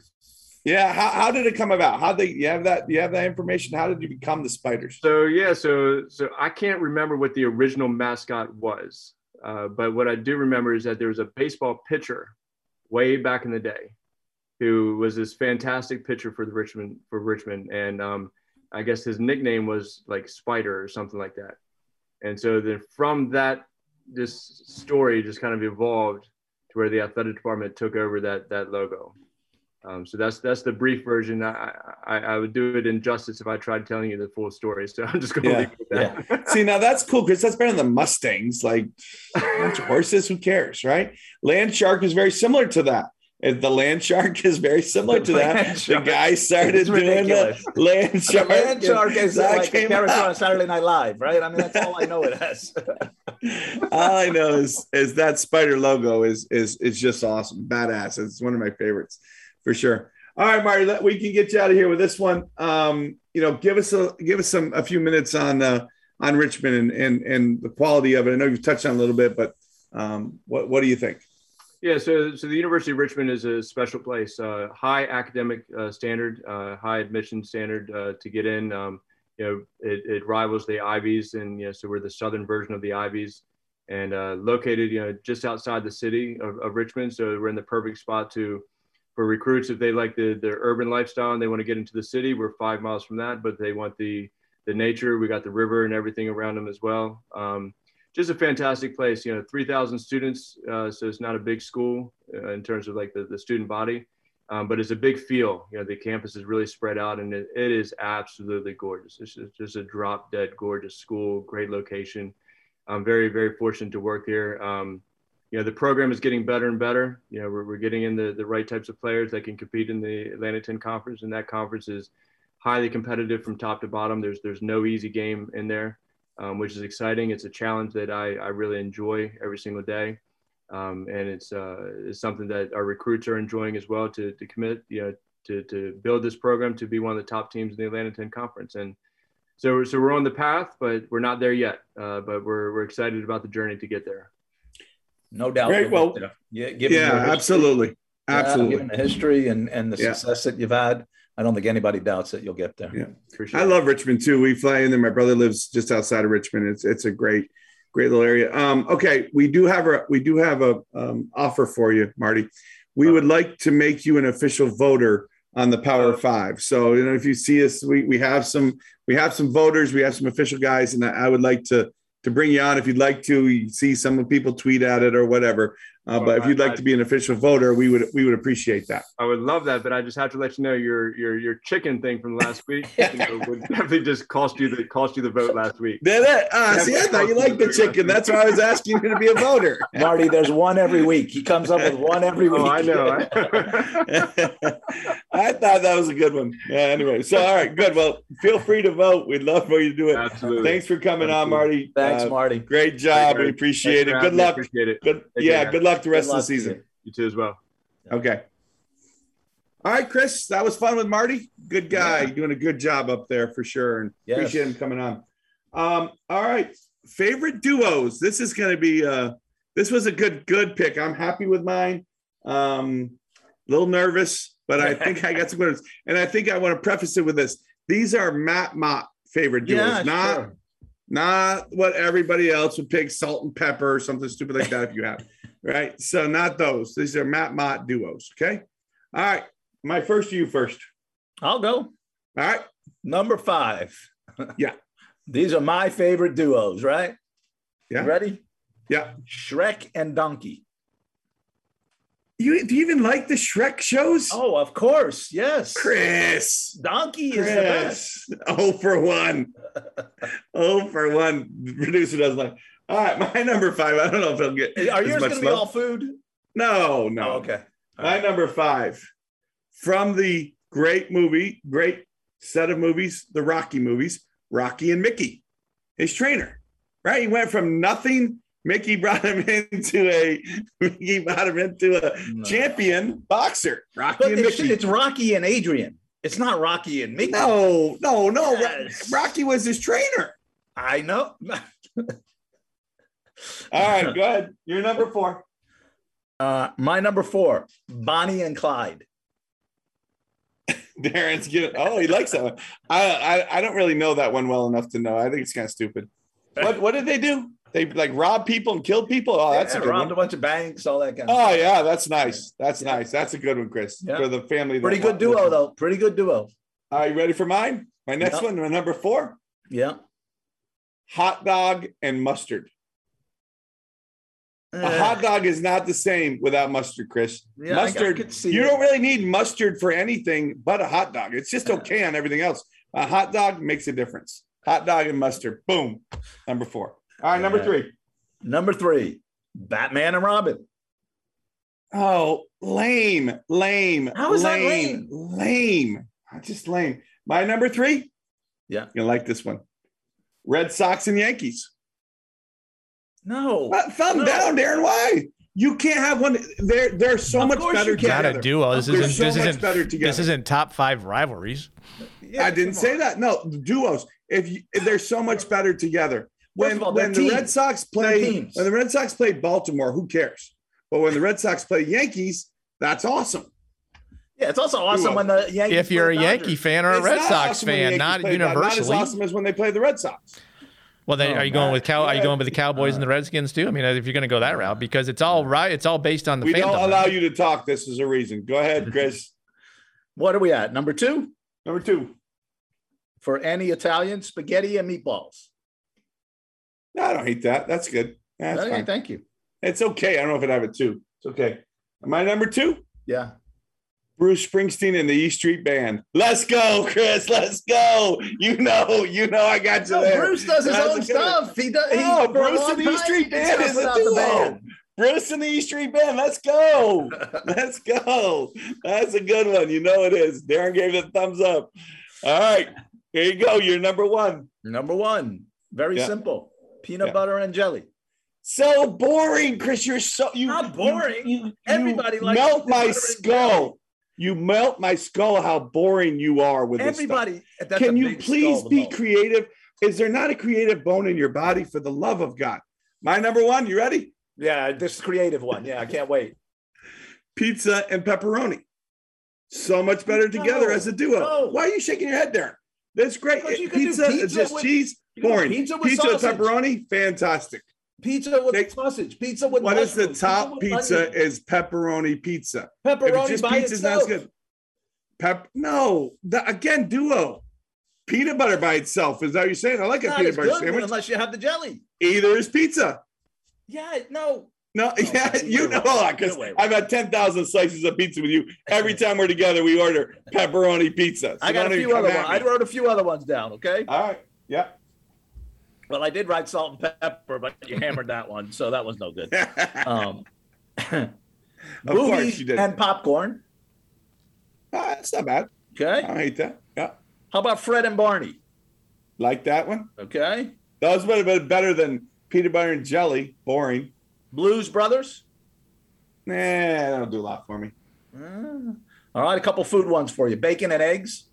Yeah. How, how did it come about? How they you have that? You have that information? How did you become the Spiders? So yeah, so so I can't remember what the original mascot was, uh, but what I do remember is that there was a baseball pitcher way back in the day who was this fantastic pitcher for the Richmond for Richmond, and um, I guess his nickname was like Spider or something like that. And so then from that, this story just kind of evolved to where the athletic department took over that that logo. Um, so that's that's the brief version. I, I I would do it injustice if I tried telling you the full story. So I'm just going to Yeah, leave it at that. See, now that's cool because that's better than the Mustangs. Like bunch of horses, who cares, right? Land Shark is very similar to that. The Land Shark is very similar to that. Land The guy started It's doing ridiculous. the Land Shark. Land Shark is like a character out. on Saturday Night Live, right? I mean, that's all I know it as. (laughs) All I know is is that spider logo is is is just awesome, badass. It's one of my favorites for sure. All right, Marty, let, we can get you out of here with this one. Um, you know, give us a give us some a few minutes on uh, on Richmond and and and the quality of it. I know you've touched on it a little bit, but um, what what do you think? Yeah, so so the University of Richmond is a special place, uh, high academic uh, standard, uh, high admission standard uh, to get in. Um, you know, it, it rivals the Ivies, and you know, so we're the southern version of the Ivies, and uh, located you know just outside the city of, of Richmond. So we're in the perfect spot to for recruits if they like the the urban lifestyle and they want to get into the city. We're five miles from that, but they want the the nature. We got the river and everything around them as well. Um, just a fantastic place. You know, 3,000 students, uh, so it's not a big school uh, in terms of like the, the student body, um, but it's a big feel. You know, the campus is really spread out and it, it is absolutely gorgeous. It's just, just a drop dead gorgeous school, great location. I'm very, very fortunate to work here. Um, you know, the program is getting better and better. You know, we're, we're getting in the, the right types of players that can compete in the Atlantic 10 conference, and that conference is highly competitive from top to bottom. There's, there's no easy game in there um, which is exciting. It's a challenge that I, I really enjoy every single day. Um, and it's, uh, it's something that our recruits are enjoying as well to, to commit, you know, to, to build this program to be one of the top teams in the Atlantic 10 conference. And so, so we're on the path, but we're not there yet. Uh, but we're, we're excited about the journey to get there. No doubt. Great, well, yeah, given Yeah, your history- absolutely, yeah, absolutely. given the history and, and the Yeah. success that you've had, I don't think anybody doubts that you'll get there. Yeah. Appreciate I it. love Richmond too. We fly in there. My brother lives just outside of Richmond. It's it's a great, great little area. Um, okay, we do have a we do have a um, offer for you, Marty. We would like to make you an official voter on the Power Five. So you know, if you see us, we we have some we have some voters. We have some official guys, and I, I would like to to bring you on if you'd like to. You see some of people tweet at it or whatever. Uh, but if you'd like to be an official voter, we would we would appreciate that. I would love that, but I just have to let you know your your your chicken thing from last week you know, (laughs) would definitely just cost you the cost you the vote last week. Did it? Ah, see, I thought you liked the chicken. That's why I was asking you to be a voter. (laughs) (laughs) Marty, there's one every week. He comes up with one every week. Oh, I know. I thought that was a good one. Yeah, anyway. So, all right, good. Well, feel free to vote. We'd love for you to do it. Absolutely. Thanks for coming on, Marty. Thanks, Uh, Marty. great job. We appreciate Thanks it. Good luck. Appreciate it. Good. Take Yeah, care. good luck the rest Good of the luck to you. season. You too as well. Okay. All right, Chris, that was fun with Marty. Good guy, Yeah. doing a good job up there for sure, and Yes. appreciate him coming on. Um, all right, favorite duos. This is going to be. Uh, this was a good good pick. I'm happy with mine. Um, a little nervous, but I think I got some good. And I think I want to preface it with this: these are Matt Mott favorite duos, Yeah, not sure. Not what everybody else would pick, salt and pepper or something stupid like that. If you have, (laughs) right? So not those. These are Matt Mott duos. Okay. All right. My first you first. I'll go. All right. Number five. (laughs) Yeah. These are my favorite duos, right? Yeah. You ready? Yeah. Shrek and Donkey. You do you even like the Shrek shows? Oh, of course. Yes. Chris. Donkey is the best. Oh for one. oh for one. Producer doesn't like. All right, my (laughs) number five. I don't know if he'll get. Are yours going to be all food? No, no. Oh, okay. All My right. number five from the great movie, great set of movies, the Rocky movies, Rocky and Mickey, his trainer, right? He went from nothing. Mickey brought him (laughs) into a Mickey brought him into a No. champion boxer, Rocky it's, it's Rocky and Adrian. It's not Rocky and Mickey. no, no, no. Yes. Rocky was his trainer. I know. (laughs) All right, go ahead. You're number four. Uh, my number four, Bonnie and Clyde. (laughs) Darren's getting. Oh, he likes that one. I, I I don't really know that one well enough to know. I think it's kind of stupid. What what did they do? They like rob people and kill people. Oh, that's Yeah, a good robbed one. a bunch of banks, all that kind of Oh stuff. yeah, that's nice. That's Yeah. nice. That's a good one, Chris. Yeah. For the family. Pretty good duo, listen. though. Pretty good duo. Are you ready for mine? My next Yeah. one, my number four, Yeah. hot dog and mustard. A Eh, hot dog is not the same without mustard, Chris. yeah, mustard. you it. don't really need mustard for anything but a hot dog. It's just okay on everything else. A hot dog makes a difference. Hot dog and mustard. Boom. Number four. All right, number Yeah. three. Number three, Batman and Robin. Oh, lame, lame. How is that lame? Lame. Just lame. My number three. Yeah. You'll like this one. Red Sox and Yankees. No. What? Thumb No. down, Darren. Why? You can't have one. They're they're so Of much course better you can. Not together. a duo. This They're isn't. so this isn't. better together. This isn't top five rivalries. Yeah, I didn't say that. No, duos. If you, they're so much better together. When all, when the teams. Red Sox play when the Red Sox play Baltimore, who cares? But when the Red Sox play Yankees, that's awesome. Yeah, it's also awesome Duo. when the Yankees. If you're a play Yankee fan or a It's Red Sox awesome fan, Yankees not play, Not as awesome as when they play the Red Sox. Well, then Oh, are you going with cow? Are you going with the Cowboys and the uh. Redskins too? I mean, if you're going to go that route, because it's all right. It's all based on the We fandom. don't allow you to talk. This is a reason. Go ahead, (laughs) Chris. What are we at? Number two Number two. for any Italian spaghetti and meatballs. No, I don't hate that. That's good. That's okay, fine. thank you. It's okay. I don't know if I'd have it two. It's okay. Am I number two, Yeah. Bruce Springsteen and the E Street Band. Let's go, Chris. Let's go. You know, you know, I got you No, there. Bruce does his That's own a good one. stuff. He does. he- Oh, Bruce and the E Street Band is a duo. band. Bruce and the E Street Band. Let's go. (laughs) Let's go. That's a good one. You know it is. Darren gave it a thumbs up. All right. Here you go. You're number one. Number one, very Yeah. simple: peanut Yeah. butter and jelly. So boring, Chris. You're so you Not boring. You, you- Everybody you likes melt my skull. You melt my skull. How boring you are with this stuff. Everybody. that's Can you please be to creative? Is there not a creative bone in your body for the love of God? My number one. You ready? Yeah, this creative one. Yeah, I can't wait. Pizza and pepperoni. So much better together No, as a duo. no. Why are you shaking your head there? That's great. You can do pizza, pizza just with- cheese, you can do boring. pizza Pizza, with sausage. pepperoni, fantastic. Pizza with They- sausage. Pizza with What is the top with pizza? Is pepperoni pizza. Pepperoni it's just by pizza, not itself. as good. Pep, no. The, again, duo. Peanut butter by itself. Is that what you're saying? I like a peanut butter sandwich. unless you have the jelly. Either is pizza. Yeah, no. No, yeah, you're you know, because right. I've had 10,000 slices of pizza with you. Every (laughs) time we're together, we order pepperoni pizza. So I got a few other ones. I wrote a few other ones down. Okay. All right. Yeah. Well, I did write salt and pepper, but you hammered that one, so that was no good. (laughs) Um, course movies you did. and popcorn. Ah, that's not bad. Okay. don't hate that. Yeah. How about Fred and Barney? Like that one. Okay. Those would have been better than peanut butter and jelly. Boring. Blues Brothers. Nah, that don't do a lot for me. Uh, all right, a couple food ones for you: bacon and eggs,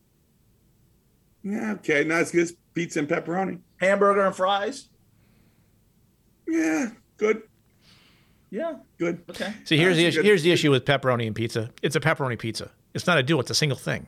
Yeah, okay. Not as good as pizza and pepperoni. hamburger and fries. Yeah, good. Yeah. Good. Okay. See, here's the issue, here's the issue with pepperoni and pizza. It's a pepperoni pizza. It's not a duo. It's a single thing.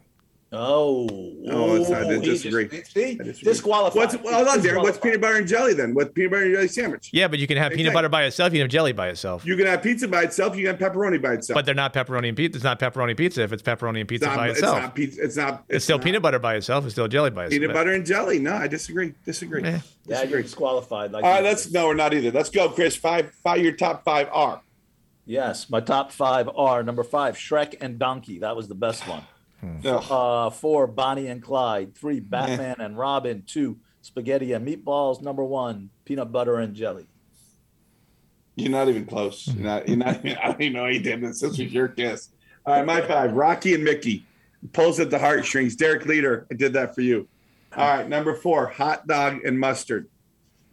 Oh, No, it's not. I disagree. just- see, I disagree. disqualified. What's well, hold on, Darren. What's peanut butter and jelly then? What's peanut butter and jelly sandwich? Yeah, but you can have peanut butter by itself. You can have jelly by itself. You can have pizza by itself. You can have pepperoni by itself. But they're not pepperoni and pizza. It's not pepperoni pizza if it's pepperoni and it's pizza not, by it's itself. not pizza. It's not. It's still not peanut butter by itself. It's still jelly by itself. Peanut butter and jelly. No, I disagree. Disagree. Eh. Yeah, you're disagree. disqualified. Like All right, let's no, we're not either. Let's go, Chris. Five, five. Your top five are. Yes, my top five are number five, Shrek and Donkey. That was the best one. Ugh. Uh, four, Bonnie and Clyde. Three, Batman and Robin. Two, Spaghetti and Meatballs. Number one, Peanut Butter and Jelly. You're not even close. You're not. You're not. (laughs) I don't even know how you did this. This was your kiss. All right, my five. Rocky and Mickey. Pulls at the heartstrings. Derek Leader. I did that for you. All right, number four. Hot dog and mustard.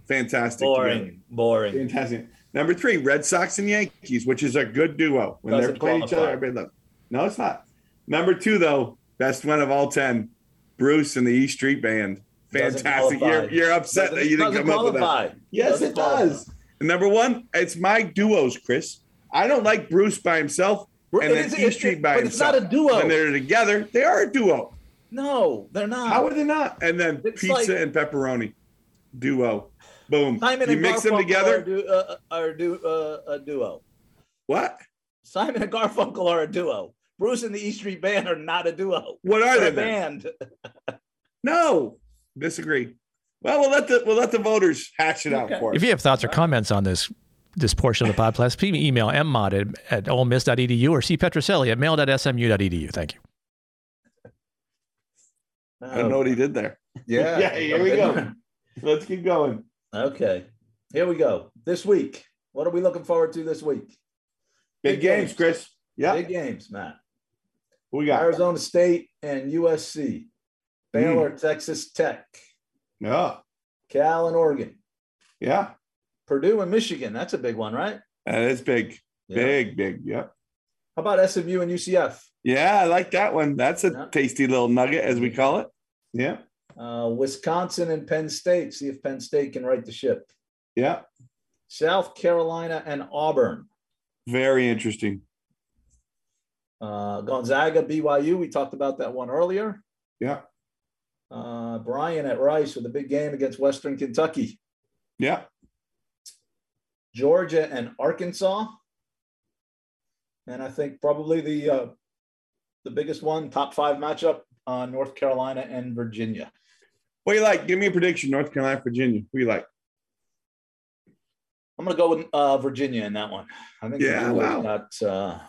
Fantastic. Boring, boring. Fantastic. Number three, Red Sox and Yankees, which is a good duo. When Doesn't they're playing each other, qualify. everybody loves. No, it's not. Number two, though, best one of all ten, Bruce and the E Street Band. Fantastic. You're, you're upset Doesn't- that you didn't come up with that. Yes, Doesn't it does. And number one, it's my duos, Chris. I don't like Bruce by himself and it then is- E Street it- by but it's not a duo. When they're together, they are a duo. No, they're not. How are they not? And then It's pizza like- and pepperoni, duo. Boom. Simon you and mix them Garfunkel together. Are, du- uh, are du- uh, a duo. What? Simon and Garfunkel are a duo. Bruce and the E Street Band are not a duo. What are They're they? a band. (laughs) No, disagree. Well, we'll let the we'll let the voters hash it out for us. If you have thoughts or comments on this this portion of the podcast, please email mmott at, at olemiss.edu or cpetroselli at mail.smu.edu. Thank you. Oh. I don't know what he did there. (laughs) Yeah. Yeah, here we go. Let's keep going. Okay. Here we go. This week. What are we looking forward to this week? Big, Big games, games. Chris. Yeah, Big games, Matt. Who we got. Arizona State and USC. Baylor, Texas Tech. Yeah, Cal and Oregon. yeah, Purdue and Michigan. That's a big one, right? that is big, Yeah. big, big. Yep. How about SMU and UCF? yeah. I like that one. That's a Yeah. tasty little nugget, as we call it. Yeah, Uh, Wisconsin and Penn State. See if Penn State can right the ship. yeah. South Carolina and Auburn. Very interesting. Uh, Gonzaga, BYU. We talked about that one earlier. Yeah, Uh, Brian at Rice with a big game against Western Kentucky. yeah. Georgia and Arkansas. And I think probably the uh, the biggest one, top five matchup, uh, North Carolina and Virginia. What do you like? Give me a prediction. North Carolina, Virginia. Who you like? I'm going to go with uh, Virginia in that one. I think Yeah, wow. got uh,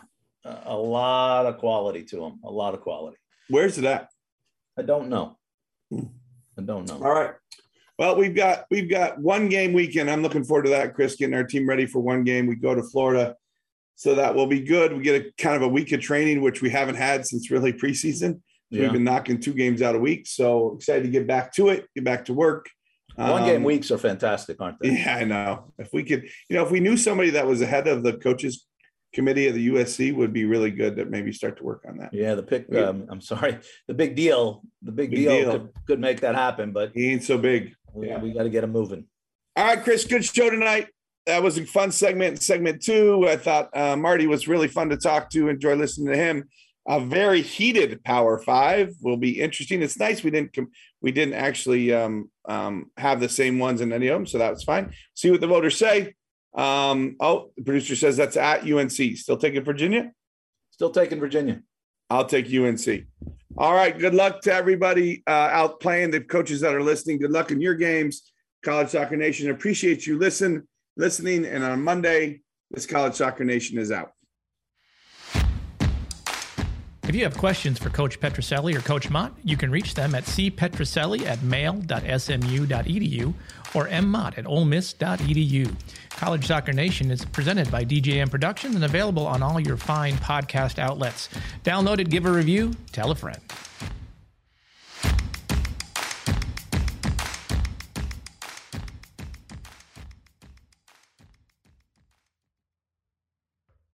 a- lot of quality to them, a lot of quality. Where's it at? I don't know. Hmm. I don't know. All right. Well, we've got we've got one game weekend. I'm looking forward to that, Chris, getting our team ready for one game. We go to Florida. So that will be good. We get a kind of a week of training, which we haven't had since really preseason. Yeah. We've been knocking two games out a week. So excited to get back to it, get back to work. One game Um, weeks are fantastic, aren't they? Yeah, I know. If we could, you know, if we knew somebody that was ahead of the coaches committee of the USC would be really good to maybe start to work on that. Yeah, the pick. Yeah. Um, I'm sorry, the big deal. The big, Big deal, deal. Could, could make that happen, but He ain't so big. we, Yeah. we got to get him moving. All right, Chris, good show tonight. That was a fun segment. Segment two, I thought uh, Marty was really fun to talk to. Enjoy listening to him. A very heated Power Five will be interesting. It's nice we didn't com- we didn't actually um, um, have the same ones in any of them, so that was fine. See what the voters say. Um, oh, the producer says that's at UNC. Still taking Virginia. Still taking Virginia. I'll take UNC. All right. Good luck to everybody uh, out playing. The coaches that are listening. Good luck in your games. College Soccer Nation appreciate you listen listening. And on Monday, this College Soccer Nation is out. If you have questions for Coach Petroselli or Coach Mott, you can reach them at cpetroselli at mail.smu.edu or mmott at olemiss.edu. College Soccer Nation is presented by DJM Productions and available on all your fine podcast outlets. Download it, give a review, tell a friend.